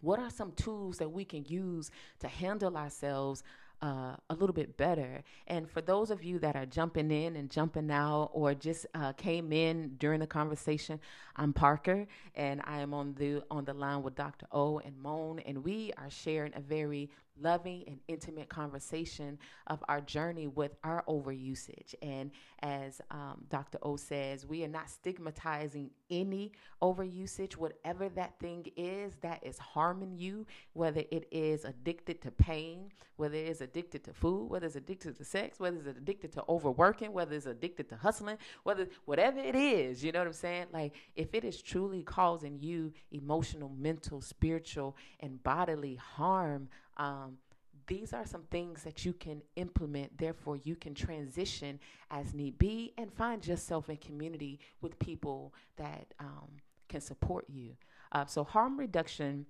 what are some tools that we can use to handle ourselves uh, a little bit better. And for those of you that are jumping in and jumping out or just uh, came in during the conversation, I'm Parker and I am on the on the line with Dr. O and Mone, and we are sharing a very loving and intimate conversation of our journey with our overusage. And as um, Dr. O says, we are not stigmatizing any overusage, whatever that thing is that is harming you, whether it is addicted to pain, whether it is addicted to food, whether it's addicted to sex, whether it's addicted to overworking, whether it's addicted to hustling, whether whatever it is, you know what I'm saying? Like if it is truly causing you emotional, mental, spiritual, and bodily harm, um, these are some things that you can implement. Therefore, you can transition as need be and find yourself in community with people that um, can support you. Uh, so, harm reduction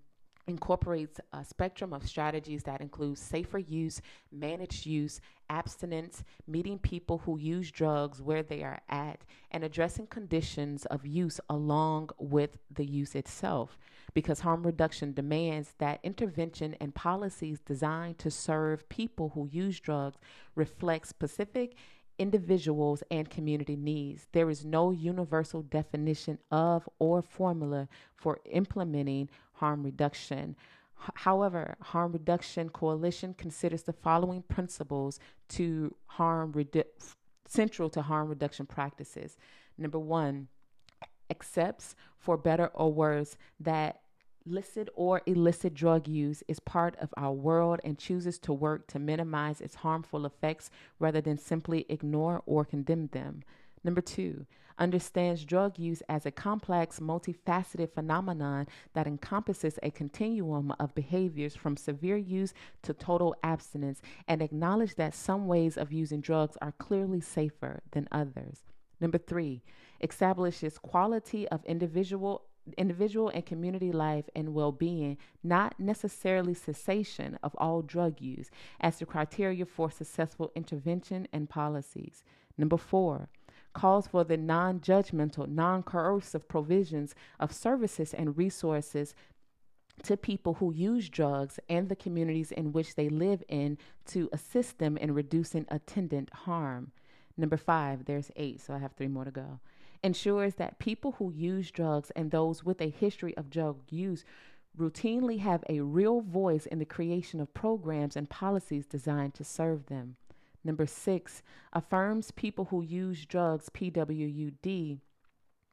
incorporates a spectrum of strategies that includes safer use, managed use, abstinence, meeting people who use drugs where they are at, and addressing conditions of use along with the use itself. Because harm reduction demands that intervention and policies designed to serve people who use drugs reflect specific individuals and community needs. There is no universal definition of or formula for implementing harm reduction. However, Harm Reduction Coalition considers the following principles to harm redu- central to harm reduction practices. Number one, accepts for better or worse that licit or illicit drug use is part of our world and chooses to work to minimize its harmful effects rather than simply ignore or condemn them. Number two, understands drug use as a complex, multifaceted phenomenon that encompasses a continuum of behaviors from severe use to total abstinence and acknowledge that some ways of using drugs are clearly safer than others. Number three, establishes quality of individual individual and community life and well being, not necessarily cessation of all drug use, as the criteria for successful intervention and policies. Number four, calls for the non judgmental, non coercive provisions of services and resources to people who use drugs and the communities in which they live in to assist them in reducing attendant harm. Number five, there's eight, so I have three more to go ensures that people who use drugs and those with a history of drug use routinely have a real voice in the creation of programs and policies designed to serve them. Number six, affirms people who use drugs, PWUD,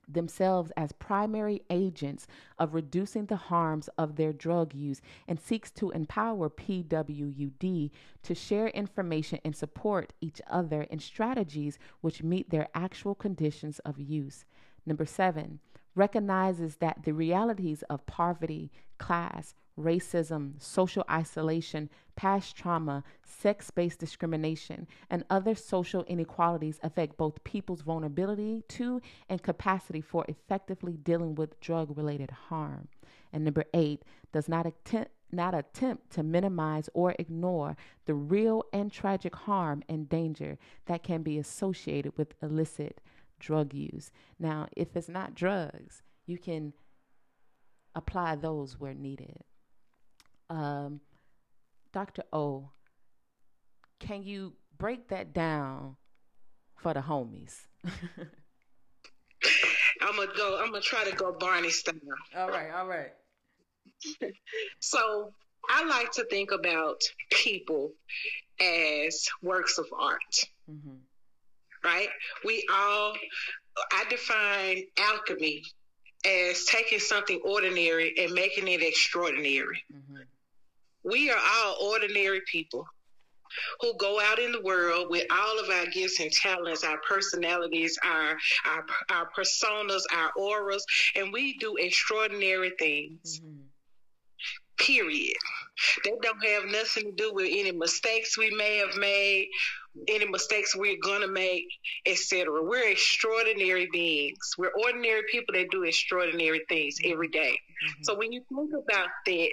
themselves as primary agents of reducing the harms of their drug use and seeks to empower PWUD to share information and support each other in strategies which meet their actual conditions of use. Number seven, recognizes that the realities of poverty, class, racism, social isolation, past trauma, sex based discrimination, and other social inequalities affect both people's vulnerability to and capacity for effectively dealing with drug related harm. And number eight, does not attempt not attempt to minimize or ignore the real and tragic harm and danger that can be associated with illicit drug use. Now, if it's not drugs, you can apply those where needed. Um, Dr. O, can you break that down for the homies? [laughs] I'm gonna go. I'm gonna try to go Barney style. All right, all right. [laughs] so I like to think about people as works of art. Mm-hmm. Right? We all. I define alchemy as taking something ordinary and making it extraordinary. Mm-hmm. We are all ordinary people who go out in the world with all of our gifts and talents, our personalities, our our, our personas, our auras, and we do extraordinary things. Mm-hmm. Period. That don't have nothing to do with any mistakes we may have made, any mistakes we're gonna make, etc. We're extraordinary beings. We're ordinary people that do extraordinary things every day. Mm-hmm. So when you think about that,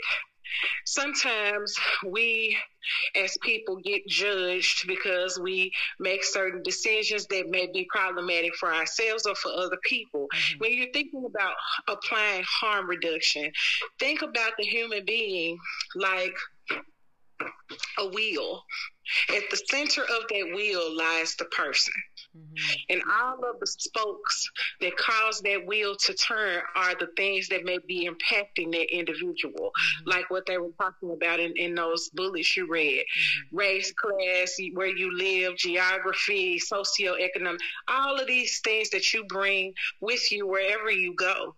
sometimes we as people get judged because we make certain decisions that may be problematic for ourselves or for other people. Mm-hmm. When you're thinking about applying harm reduction, think about the human being like a wheel. At the center of that wheel lies the person. Mm-hmm. And all of the spokes that cause that wheel to turn are the things that may be impacting that individual, mm-hmm. like what they were talking about in, in those bullets you read mm-hmm. race, class, where you live, geography, socioeconomic, all of these things that you bring with you wherever you go.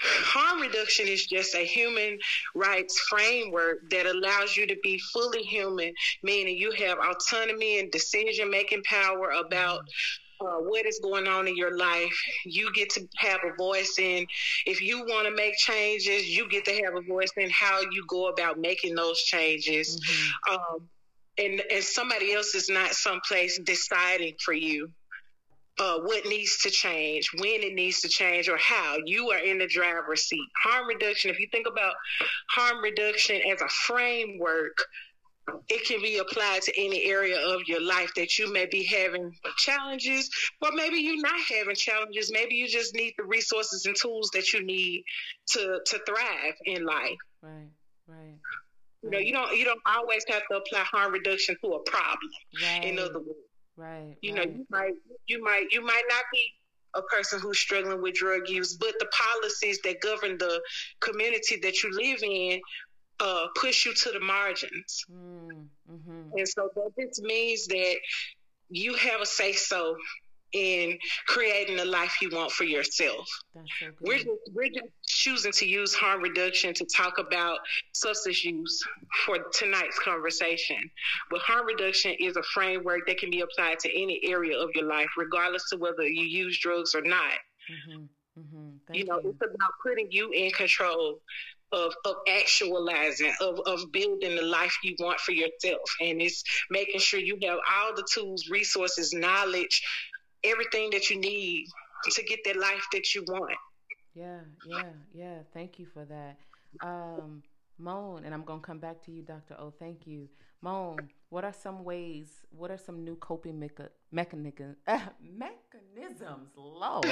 Harm reduction is just a human rights framework that allows you to be fully human, meaning you have autonomy and decision making power about uh, what is going on in your life. You get to have a voice in. If you want to make changes, you get to have a voice in how you go about making those changes. Mm-hmm. Um, and, and somebody else is not someplace deciding for you uh, what needs to change, when it needs to change, or how. You are in the driver's seat. Harm reduction, if you think about harm reduction as a framework, it can be applied to any area of your life that you may be having challenges, or maybe you're not having challenges. Maybe you just need the resources and tools that you need to to thrive in life. Right, right. You know, you don't you don't always have to apply harm reduction to a problem. Right. In other words, Right. You right. know, you might you might you might not be a person who's struggling with drug use, but the policies that govern the community that you live in uh, push you to the margins. Mm, mm-hmm. And so that just means that you have a say so in creating the life you want for yourself. So we're just we're just choosing to use harm reduction to talk about substance use for tonight's conversation. But harm reduction is a framework that can be applied to any area of your life, regardless of whether you use drugs or not. Mm-hmm. Mm-hmm. You know, you. it's about putting you in control of, of actualizing, of, of building the life you want for yourself. And it's making sure you have all the tools, resources, knowledge, everything that you need to get that life that you want. Yeah, yeah, yeah. Thank you for that. Um, Mone, and I'm going to come back to you, Dr. O. Thank you. Mone, what are some ways, what are some new coping mecha- mechanisms, [laughs] uh, mechanisms, Lord,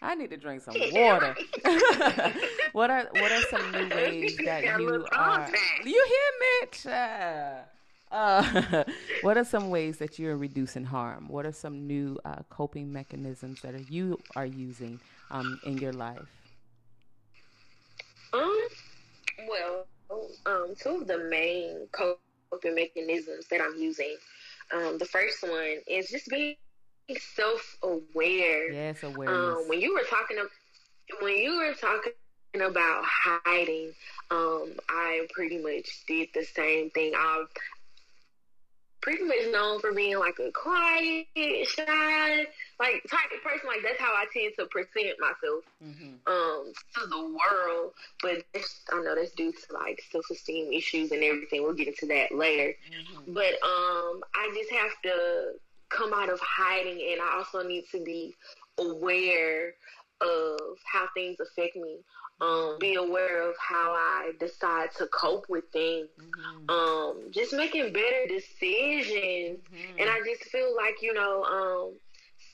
I need to drink some water. [laughs] what are what are some new ways [laughs] that you are, you hear Mitch? Uh, uh, [laughs] what are some ways that you're reducing harm? What are some new uh, coping mechanisms that are, you are using um, in your life? Um, well, um, two of the main coping mechanisms that I'm using. Um, the first one is just being self-aware. Yes, awareness. Um, when you were talking, when you were talking about hiding, um, I pretty much did the same thing. I pretty much known for being like a quiet, shy, like type of person. Like that's how I tend to present myself mm-hmm. um, to the world. But I know that's due to like self esteem issues and everything. We'll get into that later. Mm-hmm. But um, I just have to come out of hiding, and I also need to be aware of how things affect me um, be aware of how I decide to cope with things, mm-hmm. um, just making better decisions. Mm-hmm. And I just feel like, you know, um,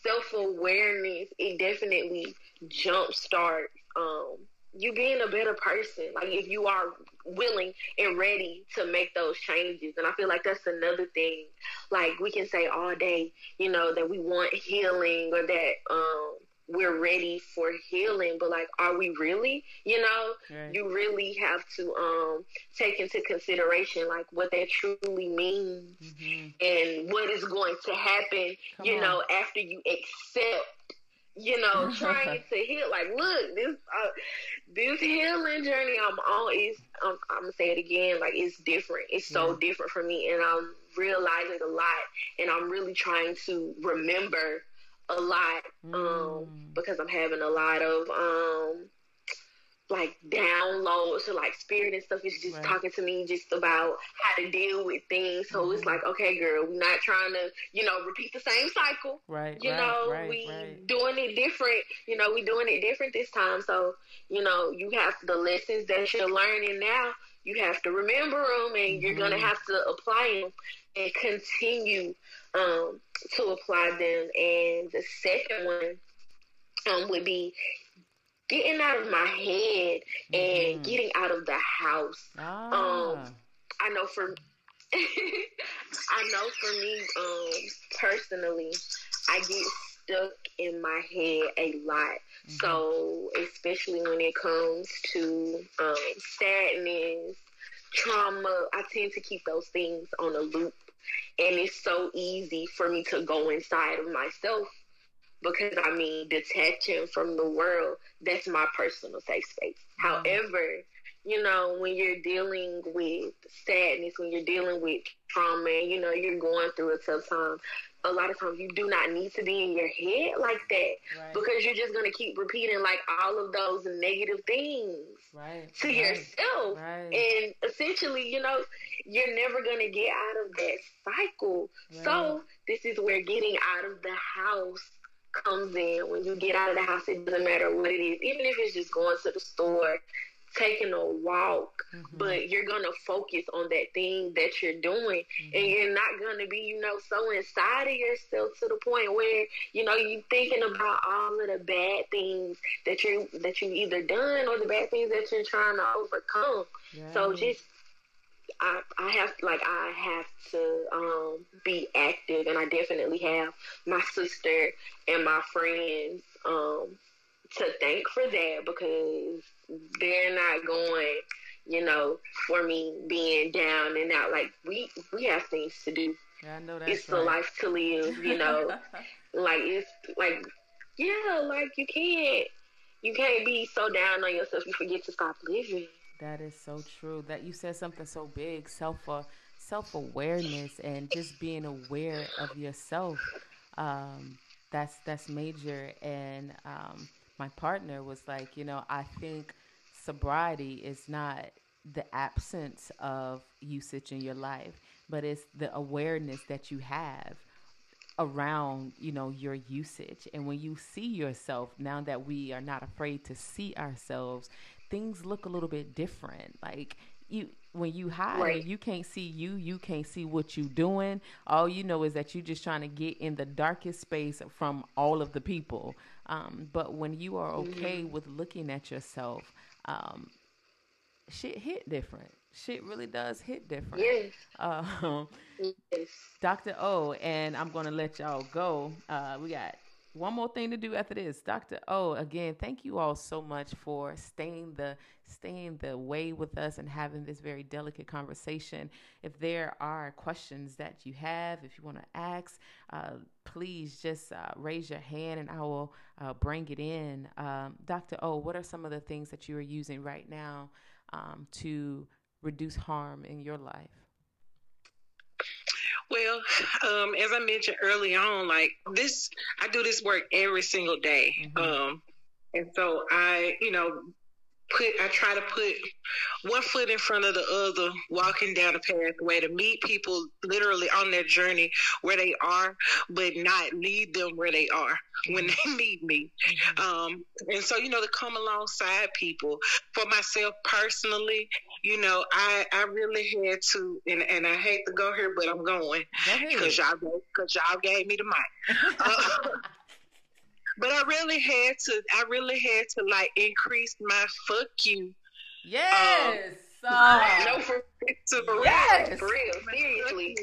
self awareness, it definitely jumpstarts um, you being a better person. Like if you are willing and ready to make those changes. And I feel like that's another thing. Like we can say all day, you know, that we want healing or that, um, we're ready for healing but like are we really you know right. you really have to um take into consideration like what that truly means mm-hmm. and what is going to happen Come you on. know after you accept you know [laughs] trying to heal like look this uh, this healing journey i'm on is I'm, I'm, gonna say it again like it's different it's so yeah. different for me and i'm realizing a lot and i'm really trying to remember a lot um, mm. because I'm having a lot of um, like downloads or like spirit and stuff is just right. talking to me just about how to deal with things. So mm-hmm. it's like, okay, girl, we're not trying to, you know, repeat the same cycle. Right. You right, know, right, we doing it different. You know, we doing it different this time. So, you know, you have the lessons that you're learning now. You have to remember them, and mm-hmm. you're gonna have to apply them and continue um, to apply them. And the second one um, would be getting out of my head and mm. getting out of the house. Ah. Um, I know for [laughs] I know for me, um, personally, I get stuck in my head a lot. Mm-hmm. So, especially when it comes to um, sadness, trauma, I tend to keep those things on a loop. And it's so easy for me to go inside of myself because I mean, detaching from the world, that's my personal safe space. Mm-hmm. However, you know, when you're dealing with sadness, when you're dealing with trauma, you know, you're going through a tough time, a lot of times you do not need to be in your head like that right. because you're just going to keep repeating like all of those negative things right. to right. yourself. And essentially, you know, you're never going to get out of that cycle. So, this is where getting out of the house comes in. When you get out of the house, it doesn't matter what it is, even if it's just going to the store, taking a walk, mm-hmm. but you're gonna focus on that thing that you're doing, mm-hmm. and you're not gonna be, you know, so inside of yourself to the point where you know you're thinking about all of the bad things that you that you either done or the bad things that you're trying to overcome. Yeah. So just I, I have like I have to um, be active, and I definitely have my sister and my friends um, to thank for that because they're not going, you know, for me being down and out. Like we we have things to do. Yeah, I know that's It's right. the life to live, you [laughs] know. like it's like yeah, like you can't you can't be so down on yourself you forget to stop living. That is so true. That you said something so big, self uh, self awareness and just being aware of yourself. Um, that's that's major. And um, my partner was like, you know, I think sobriety is not the absence of usage in your life, but it's the awareness that you have around you know your usage and when you see yourself now that we are not afraid to see ourselves things look a little bit different. Like you when you hide right. you can't see you you can't see what you're doing all you know is that you're just trying to get in the darkest space from all of the people um, but when you are okay mm-hmm. with looking at yourself um, shit hit different shit really does hit different yes. Um, yes. dr o and i'm gonna let y'all go uh, we got one more thing to do after this. Dr. O, again, thank you all so much for staying the staying the way with us and having this very delicate conversation. If there are questions that you have, if you want to ask, uh, please just uh, raise your hand and I will uh, bring it in. Um, Dr. O, what are some of the things that you are using right now um, to reduce harm in your life? Well, um, as I mentioned early on, like this, I do this work every single day. Mm-hmm. Um, and so I, you know, put I try to put one foot in front of the other, walking down the pathway to meet people literally on their journey where they are, but not lead them where they are when they [laughs] need me. Mm-hmm. Um, and so, you know, to come alongside people. For myself personally, you know, I I really had to, and, and I hate to go here, but I'm going because y'all because y'all gave me the mic. Uh, [laughs] but I really had to. I really had to like increase my fuck you. Yes. Um, uh, no, for, to for yes. real, for real, seriously,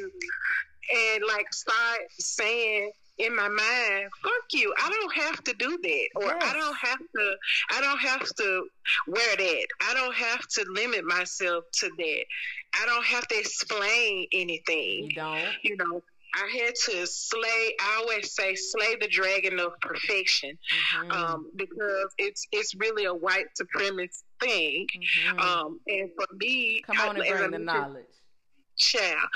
and like start saying in my mind, fuck you. I don't have to do that. Or yes. I don't have to I don't have to wear that. I don't have to limit myself to that. I don't have to explain anything. You don't. You know, I had to slay. I always say slay the dragon of perfection, mm-hmm. um, because it's it's really a white supremacist thing. Mm-hmm. Um, and for me, come on I, and bring the knowledge. Child,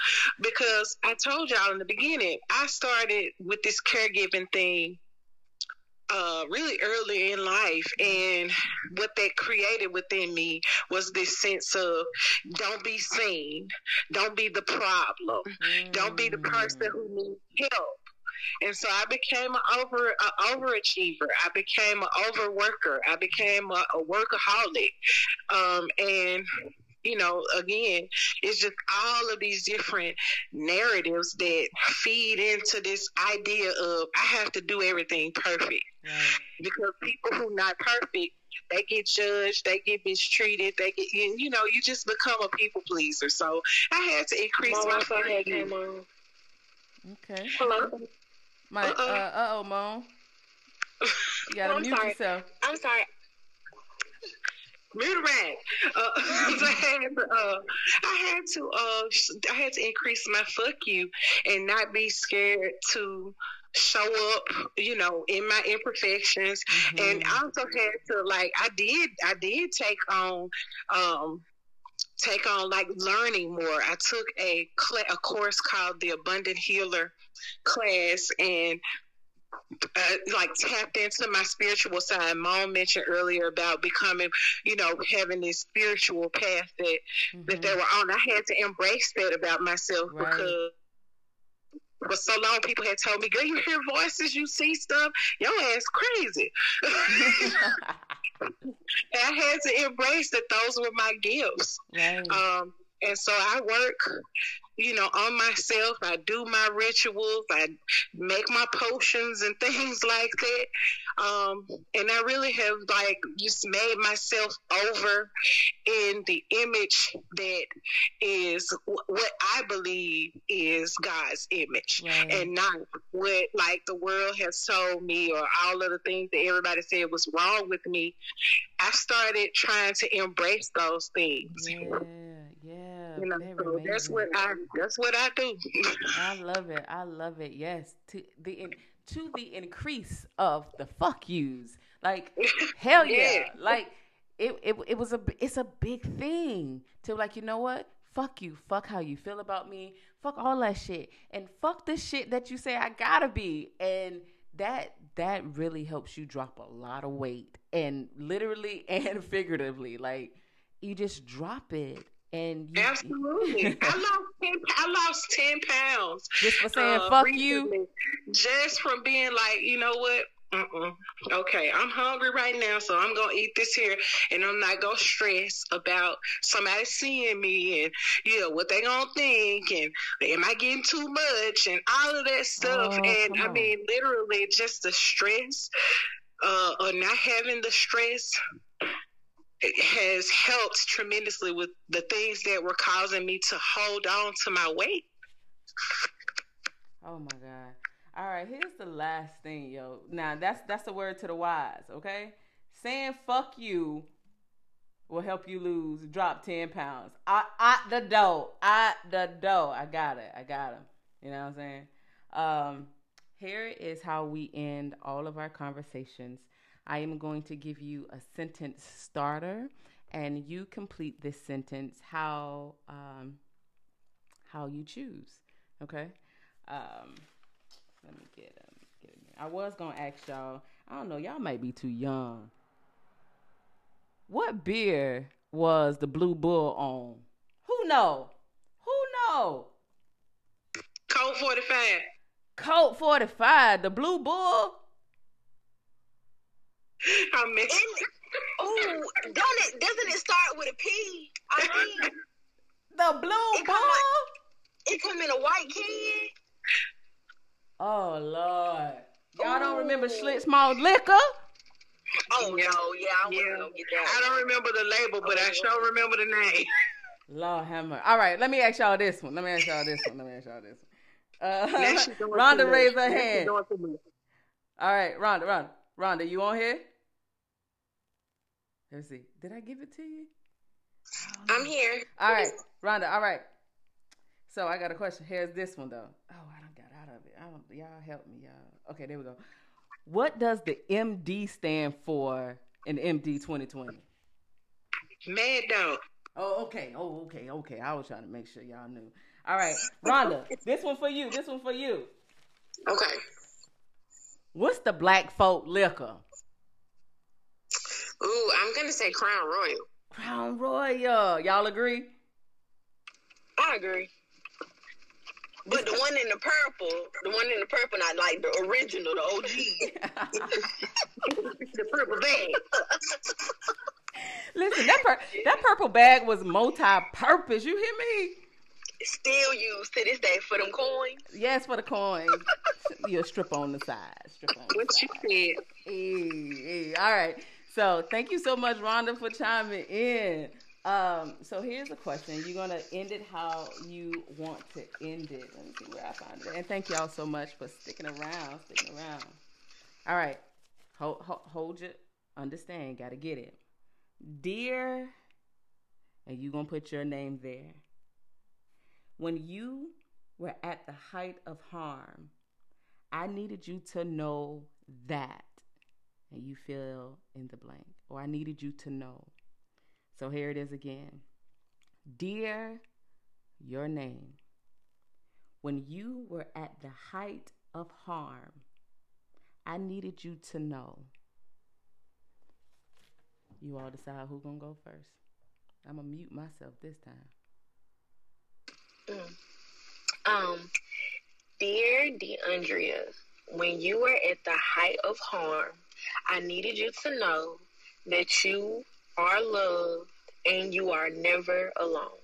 because I told y'all in the beginning, I started with this caregiving thing uh, really early in life, and what that created within me was this sense of don't be seen, don't be the problem, don't be the person who needs help. And so I became an over a overachiever. I became an overworker. I became a, a workaholic. Um, and you know, again, it's just all of these different narratives that feed into this idea of I have to do everything perfect. Right. Because people who not perfect, they get judged, they get mistreated, they get you know, you just become a people pleaser. So I had to increase Mom, my phone. Okay. Hello. My uh oh, Mom. You gotta oh, mute sorry. yourself. I'm sorry. Rag. Uh, [laughs] I had to, uh, I had to, uh, I had to increase my fuck you and not be scared to show up, you know, in my imperfections, mm-hmm. and I also had to like, I did, I did take on, um, take on like learning more. I took a cl- a course called the Abundant Healer class, and uh, like tapped into my spiritual side. Mom mentioned earlier about becoming, you know, having this spiritual path that mm-hmm. that they were on. I had to embrace that about myself right. because for so long people had told me, "Girl, you hear voices, you see stuff, your ass crazy." [laughs] [laughs] and I had to embrace that those were my gifts. Right. Um, and so I work you know, on myself. I do my rituals. I make my potions and [laughs] things like that. Um, and I really have like just made myself over in the image that is what I believe is God's image right. and not what like the world has told me or all of the things that everybody said was wrong with me. I started trying to embrace those things. Yeah. You know, so that's what I that's what I do. I love it. I love it. Yes, to the to the increase of the fuck yous. Like hell [laughs] yeah. yeah. Like it, it it was a it's a big thing to like you know what fuck you fuck how you feel about me fuck all that shit and fuck the shit that you say I gotta be and that that really helps you drop a lot of weight and literally [laughs] and figuratively like you just drop it and you, absolutely, [laughs] I lost ten. I lost ten pounds just for saying uh, "fuck you." Just from being like, you know what? Mm-mm. Okay, I'm hungry right now, so I'm gonna eat this here, and I'm not gonna stress about somebody seeing me and you know what they gonna think, and am I getting too much, and all of that stuff. Oh, and I mean, literally, just the stress, uh, or not having the stress has helped tremendously with the things that were causing me to hold on to my weight. Oh my God. All right, here's the last thing, yo. Now that's that's the word to the wise, okay? Saying fuck you will help you lose, drop ten pounds. I at the dough. At the dough. I got it. I got him. You know what I'm saying? Um, here is how we end all of our conversations. I am going to give you a sentence starter, and you complete this sentence how um, how you choose. Okay. Um, let me get um, get it. I was gonna ask y'all. I don't know. Y'all might be too young. What beer was the Blue Bull on? Who know? Who know? Colt 45. Colt 45. The Blue Bull? I miss. Oh, don't it? Doesn't it start with a P? I mean, the blue it ball. it come in a white can. Oh Lord, y'all Ooh. don't remember Schlitz Malt Liquor? Oh no, yeah, I, yeah. I don't remember the label, but oh. I sure remember the name. [laughs] Lord hammer. All right, let me ask y'all this one. Let me ask y'all this one. Let me ask y'all this one. Uh, [laughs] Rhonda raised her hand. All right, Rhonda, Rhonda, Rhonda, you on here? Let's see. Did I give it to you? I'm here. All right, Rhonda. All right. So I got a question. Here's this one though. Oh, I don't got out of it. I don't. Y'all help me, y'all. Okay, there we go. What does the MD stand for in MD 2020? Mad dog. Oh, okay. Oh, okay. Okay. I was trying to make sure y'all knew. All right, Rhonda. this one for you. This one for you. Okay. What's the black folk liquor? Ooh, I'm gonna say Crown Royal. Crown Royal. Y'all agree? I agree. But the one in the purple, the one in the purple, not like the original, the OG, [laughs] the purple bag. Listen, that pur- that purple bag was multi-purpose. You hear me? Still used to this day for them coins. Yes, for the coins. [laughs] you strip on the side. Strip on the What you said? Hey, hey. All right. So thank you so much, Rhonda, for chiming in. Um, so here's a question. You're gonna end it how you want to end it. Let me see where I find it. And thank y'all so much for sticking around, sticking around. All right. Hold, hold, hold your understand, gotta get it. Dear, and you gonna put your name there. When you were at the height of harm, I needed you to know that and you fill in the blank, or I needed you to know. So here it is again. Dear, your name. When you were at the height of harm, I needed you to know. You all decide who's gonna go first. I'm gonna mute myself this time. Um, dear DeAndrea, when you were at the height of harm, I needed you to know that you are loved and you are never alone.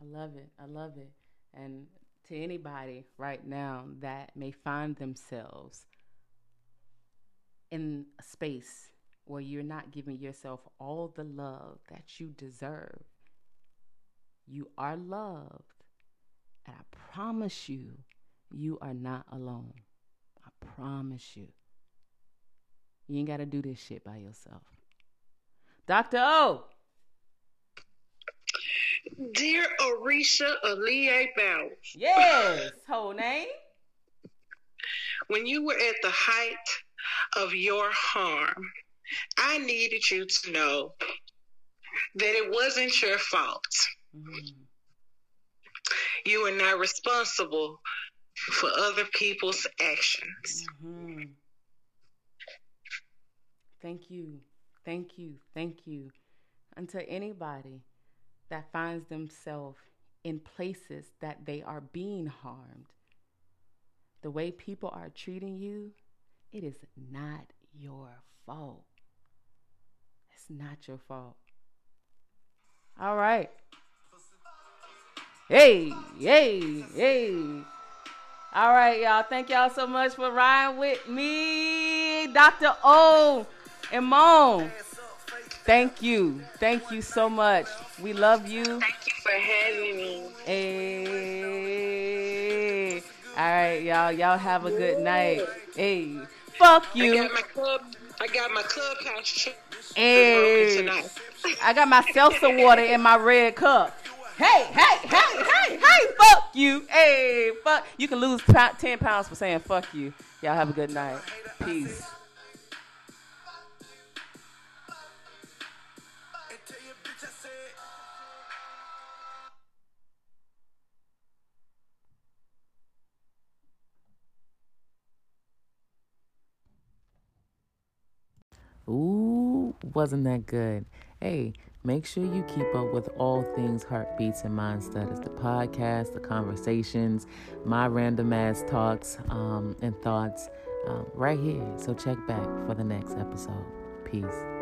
I love it. I love it. And to anybody right now that may find themselves in a space where you're not giving yourself all the love that you deserve, you are loved. And I promise you, you are not alone. Promise you. You ain't got to do this shit by yourself. Dr. O. Dear Orixa Alie Bowers, Yes. Whole name? when you were at the height of your harm, I needed you to know that it wasn't your fault. Mhm. You are not responsible for other people's actions. hmm Thank you. Thank you. Thank you. To anybody that finds themselves in places that they are being harmed, the way people are treating you, it is not your fault. It's not your fault. All right. Hey, hey, hey. All right, y'all. Thank y'all so much for riding with me, Dr. O and Mone. Thank you. Thank you so much. We love you. Thank you for having me. Hey. All right, y'all. Y'all have a good night. Hey. Fuck I you. got my club. I got my clubhouse check Hey. tonight. I got my seltzer water in my red cup. Hey, hey, hey, hey, hey, fuck you. Hey, fuck. You can lose po- 10 pounds for saying fuck you. Y'all have a good night. Peace. Ooh, wasn't that good? Hey, make sure you keep up with all things Heartbeats and Mind Studies the podcast, the conversations, my random ass talks um, and thoughts um, right here. So check back for the next episode. Peace.